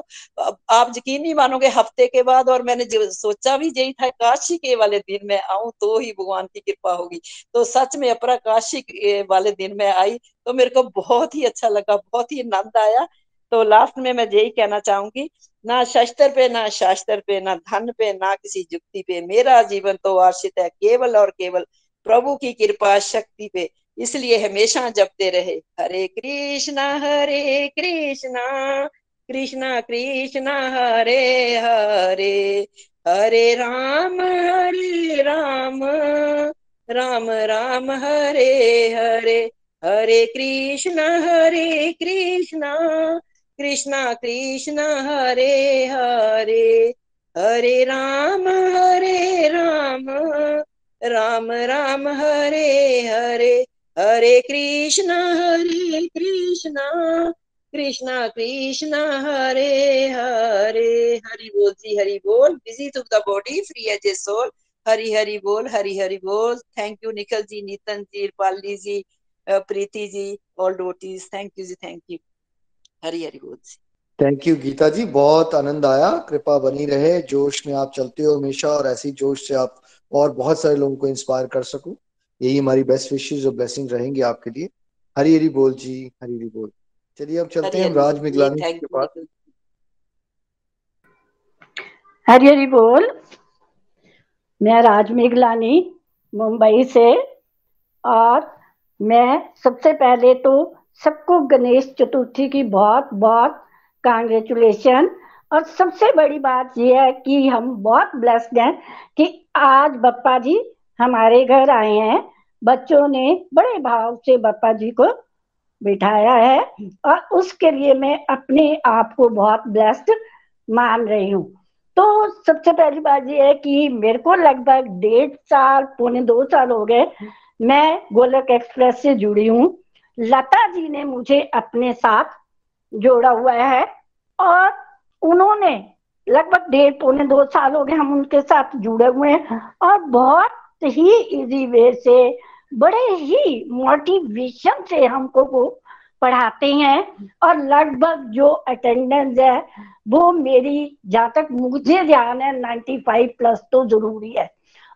आप यकीन नहीं मानोगे, हफ़्ते के बाद और मैंने सोचा भी यही था, काशी के वाले दिन में आऊँ तो ही भगवान की कृपा होगी। तो सच में अपरा काशी वाले दिन में आई तो मेरे को बहुत ही अच्छा लगा, बहुत ही आनंद आया। तो लास्ट में मैं यही कहना चाहूँगी, ना शस्त्र पे, ना शास्त्र पे, ना धन पे, ना किसी जुक्ति पे, मेरा जीवन तो आश्रित है केवल और केवल प्रभु की कृपा शक्ति पे। इसलिए हमेशा जपते रहे, हरे कृष्णा हरे कृष्णा कृष्णा कृष्णा, हरे हरे हरे राम हरे राम राम राम, हरे हरे हरे कृष्णा हरे कृष्णा कृष्णा कृष्णा हरे हरे हरे राम हरे राम राम राम हरे हरे हरे कृष्णा हरे कृष्णा कृष्णा कृष्णा हरे हरे। हरि बोल जी, हरि बोल। Busy to the body free as a soul Hari Hari बोल, हरि हरि बोल। Thank you Nikhil ji Nitin ji Pali ji Preeti ji all devotees thank you ji thank you Hari Hari बोल थैंक यू गीता जी बहुत आनंद आया। कृपा बनी रहे। जोश में आप चलते हो हमेशा और ऐसी जोश से आप और बहुत सारे लोगों को इंस्पायर कर सको। यही हमारी बेस्ट विशेष और ब्लेसिंग रहेंगे आपके लिए। हरी हरी बोल जी। हरी हरी बोल। चलिए अब चलते हैं राज मिगलानी के पास। हरी हरी बोल। मैं राज मेघलानी मुंबई से। और मैं सबसे पहले तो सबको गणेश चतुर्थी की बहुत बहुत कांग्रेचुलेशन और सबसे बड़ी बात यह है कि हम बहुत ब्लेस्ड हैं कि आज बप्पा जी हमारे घर आए हैं। बच्चों ने बड़े भाव से बप्पा जी को बिठाया है और उसके लिए मैं अपने आप को बहुत ब्लेस्ड मान रही हूँ। तो सबसे पहली बात यह है कि मेरे को लगभग डेढ़ साल, पौने दो साल हो गए मैं गोलक एक्सप्रेस से जुड़ी हूँ। लता जी ने मुझे अपने साथ जोड़ा हुआ है और उन्होंने लगभग डेढ़ पौने दो साल हो गए हम उनके साथ जुड़े हुए हैं और बहुत ही इजी वे से, बड़े ही मोटिवेशन से हमको वो पढ़ाते हैं और लगभग जो अटेंडेंस है वो मेरी जहाँ तक मुझे ध्यान है 95 प्लस तो ज़रूरी है।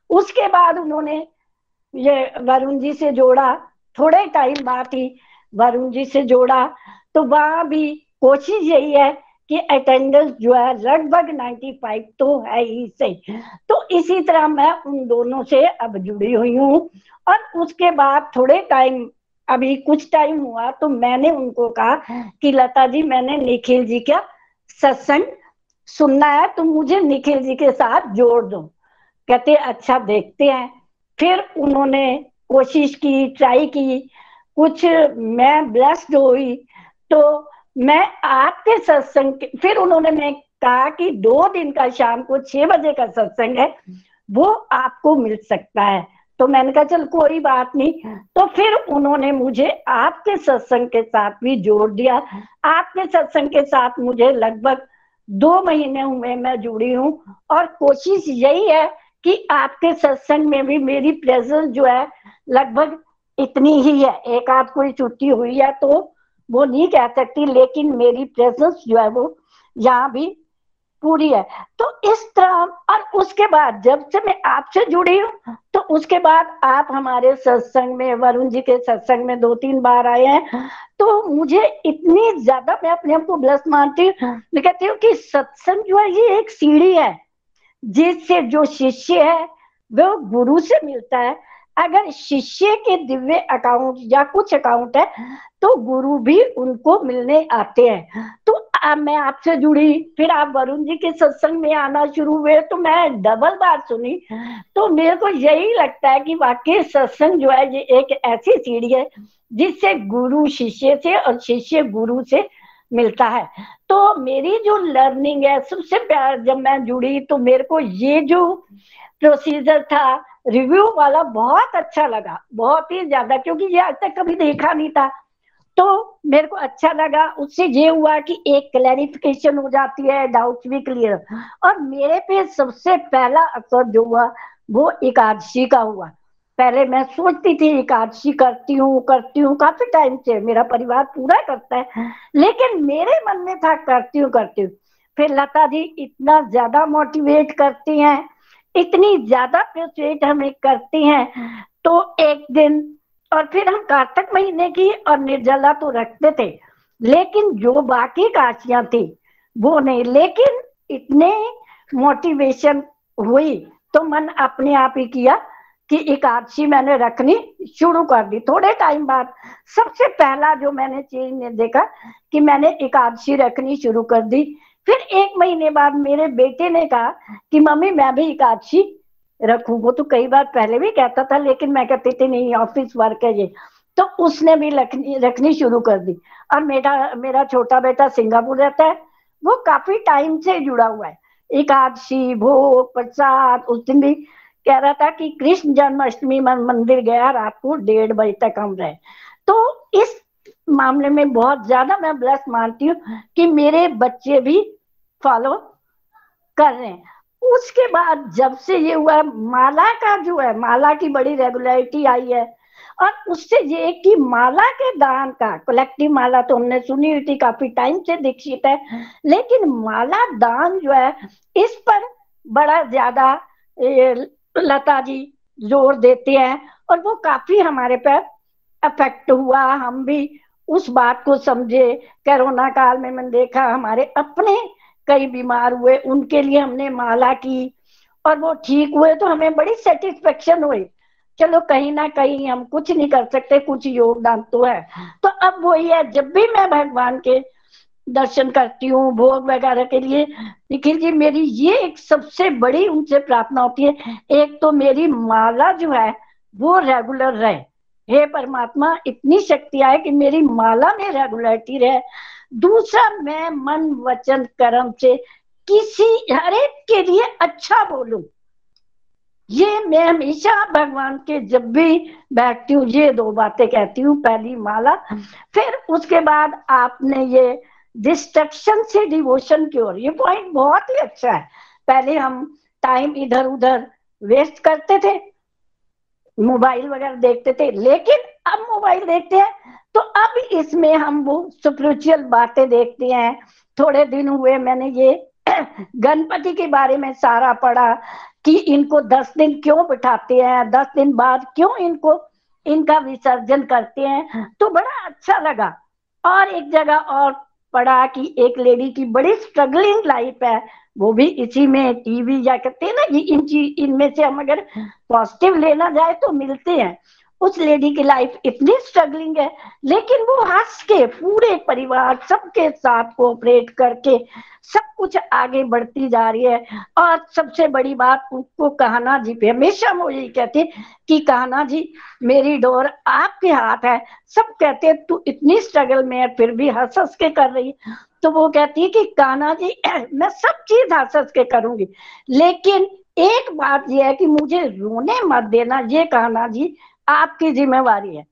उसके बाद उन्होंने ये वरुण जी से जोड़ा थोड़े टाइम बाद ही वरुण जी से जोड़ा तो वहाँ भी कोशिश यही है कि अटेंडेंस जो है लगभग 95 तो है ही सही। तो इसी तरह मैं उन दोनों से अब जुड़ी हुई हूँ और उसके बाद थोड़े टाइम अभी कुछ टाइम हुआ तो मैंने उनको कहा कि लता जी, मैंने निखिल जी का सत्संग सुनना है तो मुझे निखिल जी के साथ जोड़ दो। कहते अच्छा देखते हैं। फिर उन्होंने कोशिश की, ट्राई की, कुछ मैं ब्लेस्ड हुई तो मैं आपके सत्संग फिर उन्होंने मैं कहा कि दो दिन का शाम को छह बजे का सत्संग है, वो आपको मिल सकता है। तो मैंने कहा, चल, कोई बात नहीं। तो फिर उन्होंने मुझे आपके सत्संग के साथ भी जोड़ दिया। आपके सत्संग के साथ मुझे लगभग दो महीने हुए मैं जुड़ी हूँ, और कोशिश यही है कि आपके सत्संग में भी मेरी प्रेजेंस जो है लगभग इतनी ही है। एक आध कोई छुट्टी हुई है तो वो नहीं कह सकती लेकिन मेरी प्रेजेंस जो है वो यहाँ भी पूरी है। तो इस तरह और उसके बाद जब से मैं आपसे जुड़ी हूँ तो उसके बाद आप हमारे सत्संग में वरुण जी के सत्संग में दो तीन बार आए हैं। तो मुझे इतनी ज़्यादा मैं अपने आप को ब्लस मानती हूँ। मैं कहती हूँ कि सत्संग जो है ये एक सीढ़ी है। जिससे जो शिष्य है वो गुरु से मिलता है। अगर शिष्य के दिव्य अकाउंट या कुछ अकाउंट है तो गुरु भी उनको मिलने आते हैं। तो अब मैं आपसे जुड़ी, फिर आप वरुण जी के सत्संग में आना शुरू हुए तो मैं डबल बार सुनी। तो मेरे को यही लगता है कि वाकई सत्संग जो है, ये एक ऐसी सीढ़ी है, जिससे गुरु शिष्य से और शिष्य गुरु से मिलता है। तो मेरी जो लर्निंग है, सबसे प्यार जब मैं जुड़ी तो मेरे को ये जो प्रोसीजर था रिव्यू वाला बहुत अच्छा लगा, बहुत ही ज़्यादा, क्योंकि ये आज तक कभी देखा नहीं था। तो मेरे को अच्छा लगा, उससे ये हुआ कि एक क्लैरिफिकेशन हो जाती है डाउट भी क्लियर और मेरे पे सबसे पहला असर जो हुआ, वो एकादशी का हुआ। पहले मैं सोचती थी एकादशी करती हूँ करती हूँ, काफ़ी टाइम से मेरा परिवार पूरा करता है। लेकिन मेरे मन में था, करती हूँ करती हूँ। फिर लता जी इतना ज़्यादा मोटिवेट करती हैं, इतनी ज़्यादा प्रोसेट हमें करती हैं। तो एक दिन, और फिर हम कार्तिक महीने की और निर्जला तो रखते थे, लेकिन जो बाकी काशियाँ थी, वो नहीं। लेकिन इतने मोटिवेशन हुई तो मन अपने आप ही किया। कि एकादशी मैंने रखनी शुरू कर दी। थोड़े टाइम बाद सबसे पहला जो मैंने चीज़ ने देखा कि मैंने एकादशी रखनी शुरू कर दी। फिर एक महीने बाद मेरे बेटे ने कहा कि, मम्मी, मैं भी एकादशी रखू। वो तो कई बार पहले भी कहता था, लेकिन मैं कहती थी, नहीं ऑफ़िस वर्क है ये। तो उसने भी रखनी रखनी शुरू कर दी। और मेरा मेरा छोटा बेटा सिंगापुर रहता है, वो काफ़ी टाइम से जुड़ा हुआ है। एकादशी भोग, प्रसाद, उस दिन भी कह रहा था कि कृष्ण जन्माष्टमी मंदिर गया रात को डेढ़ बजे तक हम रहे। तो इस मामले में बहुत ज़्यादा मैं ब्लस मानती हूँ कि मेरे बच्चे भी फॉलो कर रहे हैं। उसके बाद जब से ये हुआ, माला का जो है, माला की बड़ी रेगुलरिटी आई है। और उससे ये कि माला के दान का कलेक्टिव माला तो हमने सुनी हुई थी, काफ़ी टाइम से दीक्षित है। लेकिन माला दान जो है, इस पर बड़ा ज़्यादा लता जी ज़ोर देते हैं और वो काफ़ी हमारे पर अफेक्ट हुआ। हम भी उस बात को समझे। कोरोना काल में मैंने देखा हमारे अपने कई बीमार हुए, उनके लिए हमने माला की और वो ठीक हुए तो हमें बड़ी सेटिस्फेक्शन हुई। चलो कहीं ना कहीं हम कुछ नहीं कर सकते, कुछ योगदान तो है। तो अब वही है, जब भी मैं भगवान के दर्शन करती हूँ, भोग वगैरह के लिए। निखिल जी मेरी, ये एक सबसे बड़ी उनसे प्रार्थना होती है। एक तो मेरी माला जो है, वो रेगुलर रहे। हे परमात्मा, इतनी शक्ति आए कि मेरी माला में रेगुलरिटी रहे। दूसरा, मैं मन, वचन, कर्म से किसी हर एक के लिए अच्छा बोलू। ये मैं हमेशा भगवान के जब भी बैठती हूँ, ये दो बातें कहती हूँ। पहली माला, फिर उसके बाद आपने ये डिस्ट्रक्शन से डिवोशन की ओर। ये पॉइंट बहुत ही अच्छा है। पहले हम टाइम इधर उधर वेस्ट करते थे मोबाइल वगैरह देखते थे, लेकिन अब मोबाइल देखते हैं तो अब इसमें हम वो स्पिरिचुअल बातें देखते हैं। थोड़े दिन हुए, मैंने ये गणपति के बारे में सारा पढ़ा कि इनको दस दिन क्यों बिठाते हैं, दस दिन बाद क्यों इनको, इनका विसर्जन करते हैं। तो बड़ा अच्छा लगा। और एक जगह और पढ़ा कि एक लेडी की बड़ी स्ट्रगलिंग लाइफ है, वो भी इसी में टीवी या कहते हैं ना ये इन चीज़ इनमें से हम अगर पॉजिटिव लेना जाए तो मिलते हैं। उस लेडी की लाइफ इतनी स्ट्रगलिंग है, लेकिन वो हंस के पूरे परिवार सबके साथ कोऑपरेट करके सब कुछ आगे बढ़ती जा रही है। और सबसे बड़ी बात उनको कहना जी पे हमेशा वो यही कहते कि कहना जी, मेरी डोर आपके हाथ है। सब कहते तू इतनी स्ट्रगल में है, फिर भी हंस हंस के कर रही तो वो कहती है कि काना जी, मैं सब चीज़ हंस हंस के करूँगी। लेकिन एक बात यह है कि मुझे रोने मत देना, ये कहना जी आपकी जिम्मेवारी है।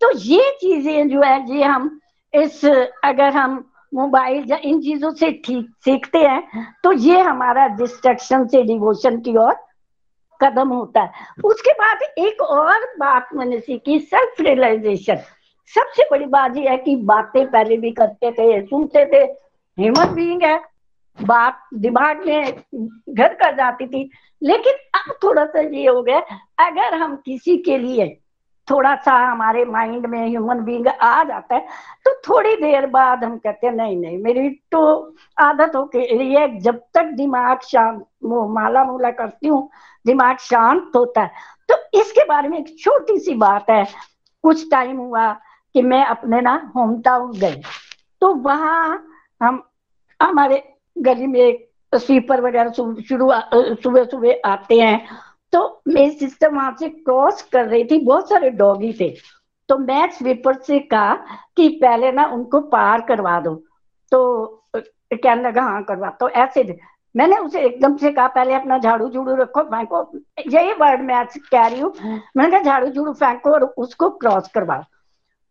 तो ये चीज़ें जो है, ये हम इस, अगर हम मोबाइल या इन चीज़ों से ठीक सीखते हैं तो ये हमारा डिस्ट्रक्शन से डिवोशन की ओर कदम होता है। उसके बाद एक और बात मैंने सीखी सेल्फ रियलाइजेशन सबसे बड़ी बात यह है कि बातें पहले भी करते थे, सुनते थे। ह्यूमन बीइंग है, बात दिमाग में घर कर जाती थी। लेकिन अब थोड़ा सा ये हो गया, अगर हम किसी के लिए थोड़ा सा हमारे माइंड में ह्यूमन बींग आ जाता है तो थोड़ी देर बाद हम कहते हैं, नहीं नहीं, मेरी तो आदत हो के लिए जब तक दिमाग शांत माला मूला करती हूँ, दिमाग शांत होता है। तो इसके बारे में एक छोटी सी बात है। कुछ टाइम हुआ कि मैं अपने ना होम टाउन गई तो वहाँ हम, हमारे गली में एक स्वीपर वगैरह शुरू सुबह सुबह आते हैं तो मेरी सिस्टर वहाँ से क्रॉस कर रही थी, बहुत सारे डॉगी थे। तो मैं स्वीपर से कहा कि पहले ना उनको पार करवा दो। तो कहने लगा हाँ करवा। तो ऐसे मैंने उसे एकदम से कहा, पहले अपना झाड़ू झूड़ू रखो फेंको यही वर्ड मैं कह रही हूँ। मैंने कहा, झाड़ू झूड़ू फेंको और उसको क्रॉस करवाओ।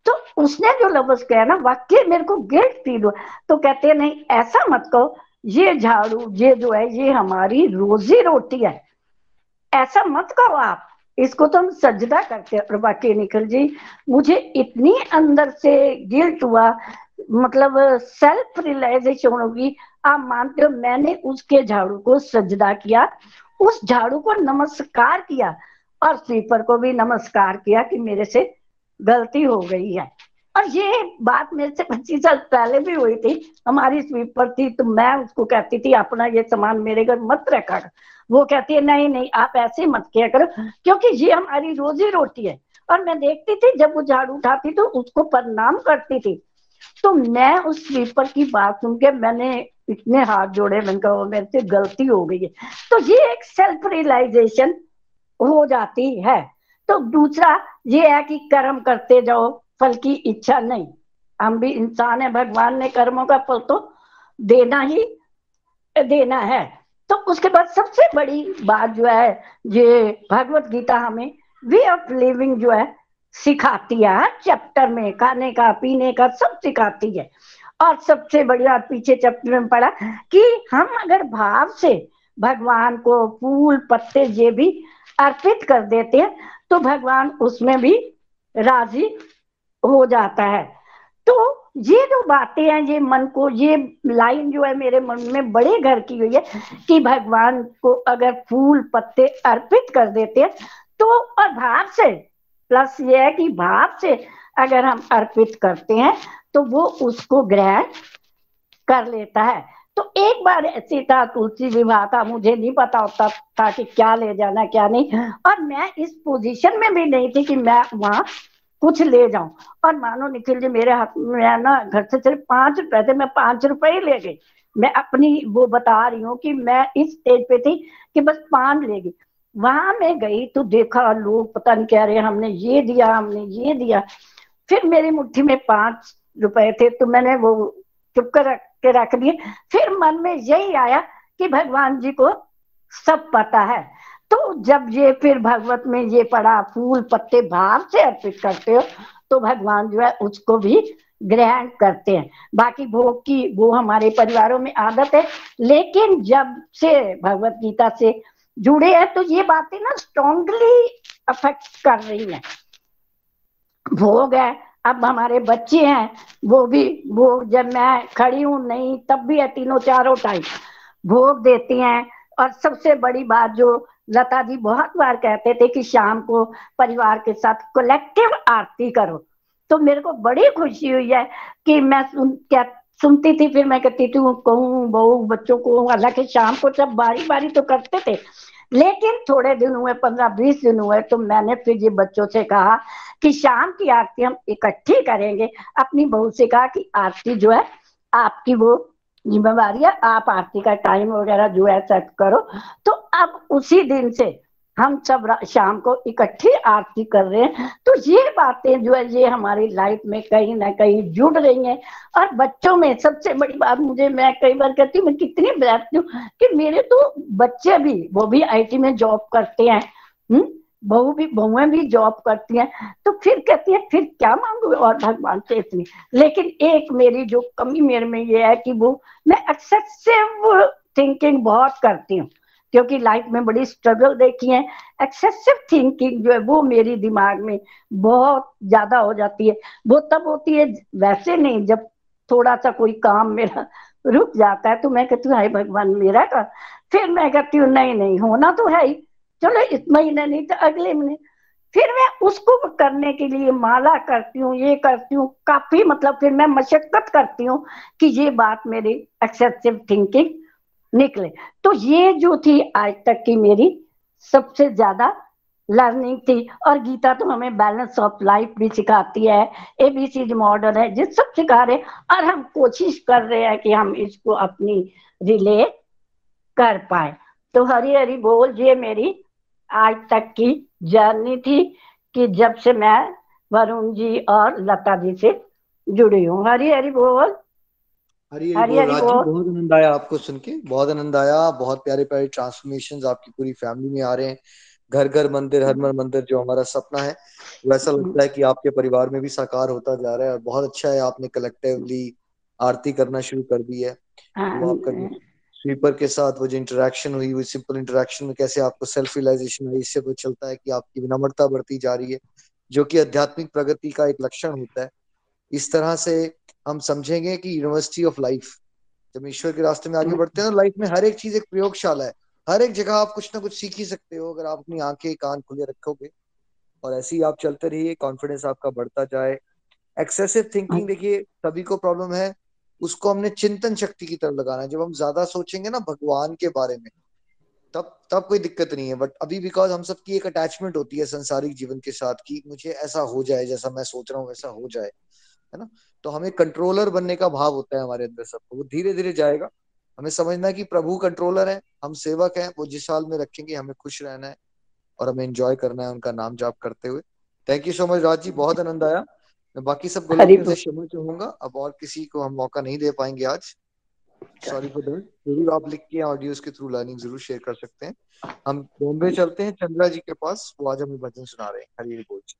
तो उसने जो लफ्ज कहा ना वाक्य मेरे को गिल्ट फील हुआ। तो कहते नहीं, ऐसा मत कहो, ये झाड़ू, ये जो है, ये हमारी रोजी रोटी है। ऐसा मत करो आप। इसको तो हम सजदा करते हैं बाकी निखिल जी। मुझे इतनी अंदर से गिल्ट हुआ मतलब सेल्फ रियलाइजेशन होगी। आप मानते हो, मैंने उसके झाड़ू को सजदा किया, उस झाड़ू को नमस्कार किया और स्वीपर को भी नमस्कार किया कि मेरे से गलती हो गई है। और ये बात मेरे से पच्चीस साल पहले भी हुई थी। हमारी स्वीपर थी तो मैं उसको कहती थी, अपना ये सामान मेरे घर मत रखा वो कहती है, नहीं नहीं, आप ऐसे मत किया करो, क्योंकि ये हमारी रोजी रोटी है। और मैं देखती थी, जब वो झाड़ू उठाती तो उसको प्रणाम करती थी। तो मैं उस स्वीपर की बात सुन के मैंने इतने हाथ जोड़े, मैंने कहा मेरे से गलती हो गई है। तो ये एक सेल्फ रियलाइजेशन हो जाती है। तो दूसरा ये है कि कर्म करते जाओ, फल की इच्छा नहीं। हम भी इंसान है, भगवान ने कर्मों का फल तो देना ही, देना है। तो उसके बाद सबसे बड़ी बात जो है, ये भगवत गीता हमें वे ऑफ़ लिविंग जो है सिखाती है, हर चैप्टर में, खाने का, पीने का, सब सिखाती है। और सबसे बात पीछे चैप्टर में पढ़ा कि हम अगर भाव से भगवान को फूल, पत्ते ये भी अर्पित कर देते हैं तो भगवान उसमें भी राज़ी हो जाता है। तो ये जो बातें हैं, ये मन को, ये लाइन जो है मेरे मन में बड़े घर की हुई है कि भगवान को अगर फूल पत्ते अर्पित कर देते हैं तो और भाव से, प्लस ये है कि भाव से अगर हम अर्पित करते हैं तो वो उसको ग्रहण कर लेता है। तो एक बार ऐसी था, तुलसी विवाह था, मुझे नहीं पता होता था कि क्या ले जाना, क्या नहीं। और मैं इस पोजीशन में भी नहीं थी कि मैं वहाँ कुछ ले जाऊँ। और मानो निखिल जी, मेरे हाथ में ना, घर से सिर्फ़ पाँच रुपए थे, मैं पाँच रुपए ही ले गई। मैं अपनी वो बता रही हूँ कि मैं इस स्टेज पे थी कि बस पान ले गई। वहाँ मैं गई तो देखा लोग पता नहीं कह रहे हमने ये दिया, हमने ये दिया। फिर मेरी मुट्ठी में पाँच रुपए थे तो मैंने वो चुप कर रख के रख दिए। फिर मन में यही आया कि भगवान जी को सब पता है। तो जब ये फिर भगवत में ये पड़ा, फूल पत्ते भाव से अर्पित करते हो तो भगवान जो है उसको भी ग्रहण करते हैं। बाकी भोग की, वो हमारे परिवारों में आदत है, लेकिन जब से भगवत गीता से जुड़े हैं तो ये बातें ना स्ट्रांगली अफेक्ट कर रही हैं। भोग है, अब हमारे बच्चे हैं, वो भी भोग जब मैं खड़ी हूँ, नहीं, तब भी है तीनों चारों टाइम भोग देती हैं। और सबसे बड़ी बात जो लता जी बहुत बार कहते थे कि शाम को परिवार के साथ कलेक्टिव आरती करो। तो मेरे को बड़ी खुशी हुई है कि मैं सुन क्या सुनती थी, फिर मैं कहती थी, कहूँ, बहू, बच्चों को, हालाँकि शाम को सब बारी बारी तो करते थे, लेकिन थोड़े दिन हुए पंद्रह बीस दिन हुए तो मैंने फिर ये बच्चों से कहा कि शाम की आरती हम इकट्ठी करेंगे। अपनी बहू से कहा कि आरती जो है, आपकी वो जिम्मेवारी है आप आरती का टाइम वगैरह जो है सेट करो। तो अब उसी दिन से हम सब शाम को इकट्ठी आरती कर रहे हैं। तो ये बातें जो है, ये हमारी लाइफ में कहीं ना कहीं जुड़ रही हैं। और बच्चों में सबसे बड़ी बात मुझे, मैं कई बार कहती हूँ, मैं कितनी ब्लैक हूँ कि मेरे तो बच्चे भी, वो भी आईटी में जॉब करते हैं। हम्म? बहू भी, बहुएँ भी जॉब करती हैं तो फिर कहती है, फिर क्या मांगू? और भगवान से इतनी लेकिन एक मेरी जो कमी मेरे में ये है कि वो, मैं एक्सेसिव थिंकिंग बहुत करती हूँ, क्योंकि लाइफ में बड़ी स्ट्रगल देखी है। एक्सेसिव थिंकिंग जो है वो मेरी दिमाग में बहुत ज़्यादा हो जाती है। वो तब होती है वैसे नहीं, जब थोड़ा सा कोई काम मेरा रुक जाता है तो मैं कहती हूँ, हाय भगवान, मेरा का? फिर मैं कहती हूँ, नहीं नहीं, होना तो है ही। चलो इस महीने नहीं तो अगले महीने। फिर मैं उसको करने के लिए माला करती हूँ, ये करती हूँ, काफ़ी मतलब फिर मैं मशक्कत करती हूँ कि ये बात मेरी एक्सेसिव थिंकिंग निकले। तो ये जो थी आज तक की मेरी सबसे ज़्यादा लर्निंग थी। और गीता तो हमें बैलेंस ऑफ़ लाइफ भी सिखाती है एबीसी मॉडल है, जिस सब सिखा रहे और हम कोशिश कर रहे हैं कि हम इसको अपनी रिले कर पाए। तो हरी हरी बोल, ये मेरी आज तक की जर्नी थी कि जब से मैं वरुण जी और लता जी से जुड़ी हूँ। हरी हरी बोल। हरी हरी बोल। राजू बहुत आनंद आया आपको सुन के। बहुत आनंद आया। बहुत प्यारे प्यारे ट्रांसफॉर्मेशन आपकी पूरी फैमिली में आ रहे हैं। घर घर मंदिर हर मन मंदिर जो हमारा सपना है वैसा लगता है कि आपके परिवार में भी साकार होता जा रहा है और बहुत अच्छा है आपने कलेक्टिवली आरती करना शुरू कर दी है। वो आपका स्वीपर के साथ वो जो इंटरेक्शन हुई वो सिंपल इंटरेक्शन में कैसे आपको सेल्फ रियलाइजेशन हुई इससे पता चलता है कि आपकी विनम्रता बढ़ती जा रही है जो कि आध्यात्मिक प्रगति का एक लक्षण होता है। इस तरह से हम समझेंगे कि यूनिवर्सिटी ऑफ़ लाइफ जब ईश्वर के रास्ते में आगे बढ़ते हैं तो लाइफ में हर एक चीज़ एक प्रयोगशाला है। हर एक जगह आप कुछ ना कुछ सीख ही सकते हो अगर आप अपनी आँखें कान खुले रखोगे। और ऐसे ही आप चलते रहिए कॉन्फिडेंस आपका बढ़ता जाए। एक्सेसिव थिंकिंग देखिए सभी को प्रॉब्लम है। उसको हमने चिंतन शक्ति की तरफ़ लगाना है। जब हम ज़्यादा सोचेंगे ना भगवान के बारे में, तब तब कोई दिक्कत नहीं है। बट अभी बिकॉज़ हम सबकी एक अटैचमेंट होती है संसारिक जीवन के साथ कि मुझे ऐसा हो जाए, जैसा मैं सोच रहा हूँ वैसा हो जाए, है ना? तो हमें कंट्रोलर बनने का भाव होता है हमारे अंदर सबको। वो धीरे धीरे जाएगा। हमें समझना कि प्रभु कंट्रोलर है, हम सेवक हैं, वो जिस हाल में रखेंगे, हमें खुश रहना है और हमें एंजॉय करना है उनका नाम जाप करते हुए। Thank you so much Raj ji, बहुत आनंद आया। मैं बाकी सब गोलोकियों से क्षमा चाहूँगा। अब और किसी को हम मौका नहीं दे पाएँगे आज। सॉरी फॉर दैट ज़रूर आप लिख के ऑडियोज के थ्रू लर्निंग ज़रूर शेयर कर सकते हैं। हम बॉम्बे चलते हैं। चंद्रा जी के पास। वो आज हमें भजन सुना रहे हैं। हरी बोल। जी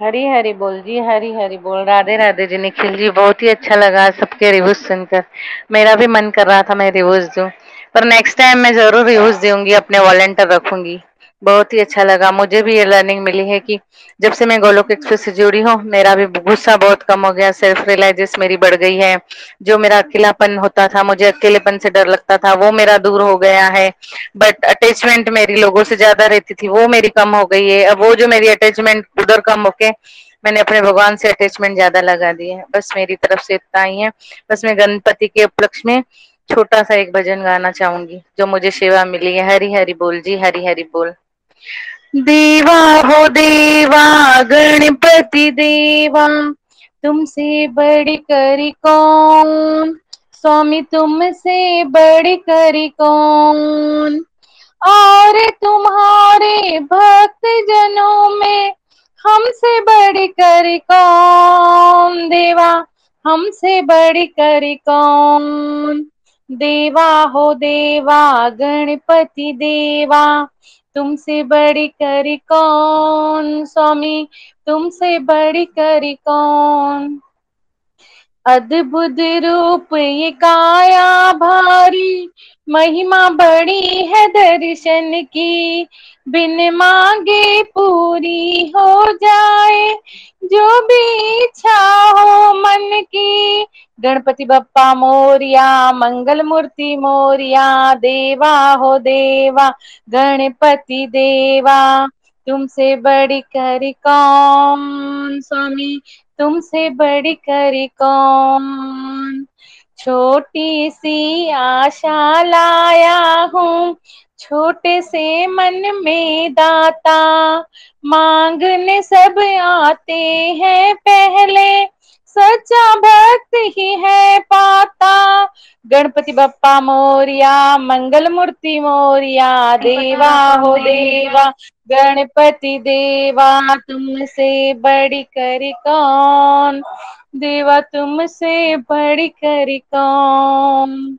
हरी हरी बोल जी हरी हरी बोल। राधे राधे जी निखिल जी बहुत ही अच्छा लगा सबके रिव्यूज़ सुनकर। मेरा भी मन कर रहा था मैं रिव्यूज़ दूँ। पर नेक्स्ट टाइम मैं ज़रूर रिव्यूज़ दूँगी अपने वॉलेंटियर रखूँगी। बहुत ही अच्छा लगा। मुझे भी ये लर्निंग मिली है कि जब से मैं गोलोक एक्सप्रेस से जुड़ी हूँ, मेरा भी गुस्सा बहुत कम हो गया सेल्फ रियलाइजेस मेरी बढ़ गई है। जो मेरा अकेलापन होता था, मुझे अकेलेपन से डर लगता था, वो मेरा दूर हो गया है। बट अटैचमेंट मेरी लोगों से ज़्यादा रहती थी, वो मेरी कम हो गई है। अब वो जो मेरी अटैचमेंट उधर कम होके मैंने अपने भगवान से अटैचमेंट ज़्यादा लगा दी है। बस मेरी तरफ़ से इतना ही है। बस मैं गणपति के उपलक्ष्य में छोटा सा एक भजन गाना चाहूँगी, जो मुझे सेवा मिली है। हरी हरी बोल जी हरी हरी बोल। देवा हो देवा, गणपति देवा। तुमसे बड़ी करी कौन? स्वामी तुमसे बड़ी करी कौन? और तुम्हारे भक्त जनों में हमसे बड़ी करी कौन? देवा, हमसे बड़ी करी कौन? देवा हो देवा, गणपति देवा। तुमसे बड़ी करी कौन स्वामी? तुमसे बड़ी करी कौन? अद्भुत रूप ये काया भारी, महिमा बड़ी है दर्शन की। बिन मांगे पूरी हो जाए, जो भी इच्छा हो मन की। गणपति बप्पा मोरिया, मंगल मूर्ति मोरिया, देवा हो देवा, गणपति देवा। तुमसे बड़ी करी कौन, स्वामी? तुमसे बड़ी करी कौन? छोटी सी आशा लाया हूँ, छोटे से मन में दाता। मांगने सब आते हैं पहले। सच्चा भक्त ही है पाता। गणपति बप्पा मोरिया, मंगल मूर्ति मोरिया, देवा हो देवा, गणपति देवा, तुमसे बड़ी करी कौन? देवा, तुमसे बड़ी करी कौन?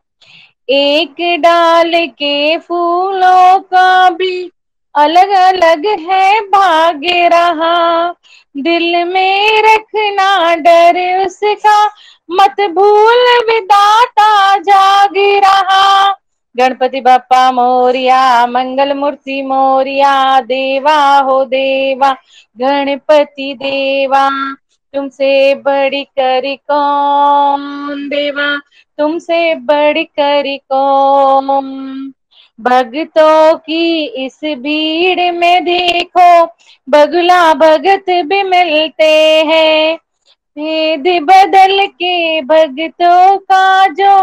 एक डाल के फूलों का भी अलग अलग है भाग्य रहा। दिल में रखना डर, उसका मत भूल विदाता जाग रहा। गणपति बापा मोरिया, मंगल मूर्ति मोरिया, देवा हो देवा, गणपति देवा। तुमसे बड़ी करी कौन देवा? तुमसे बड़ी करी कौन? भगतों की इस भीड़ में देखो, बगुला भगत भी मिलते हैं। भेद बदल के भगतों का जो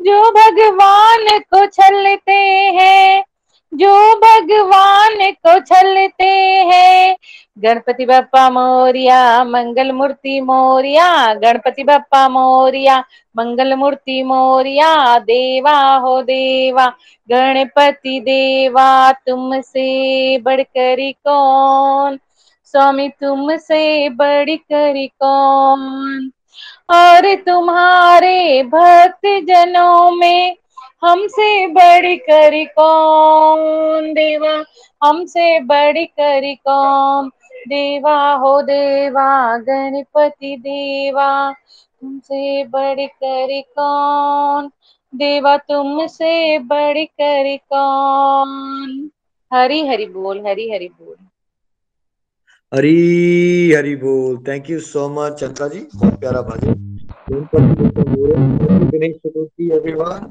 जो भगवान को छलते हैं। जो भगवान को छलते हैं। गणपति बप्पा मोरिया, मंगल मूर्ति मोरिया, गणपति बप्पा मोरिया, मंगल मूर्ति मोरिया, देवा हो देवा, गणपति देवा, तुमसे बढ़कर कौन? स्वामी तुमसे बड़ी करी कौन? और तुम्हारे भक्त जनों में हमसे बड़ी करी कौन देवा हमसे बड़ी करी कौन देवा हो देवा गणपति देवा तुमसे बड़ी करी कौन देवा तुमसे बड़ी करी कौन हरी हरी बोल हरी हरी बोल हरी हरी बोल thank you so much Chandra ji बहुत प्यारा भजन गणपति एवरीवन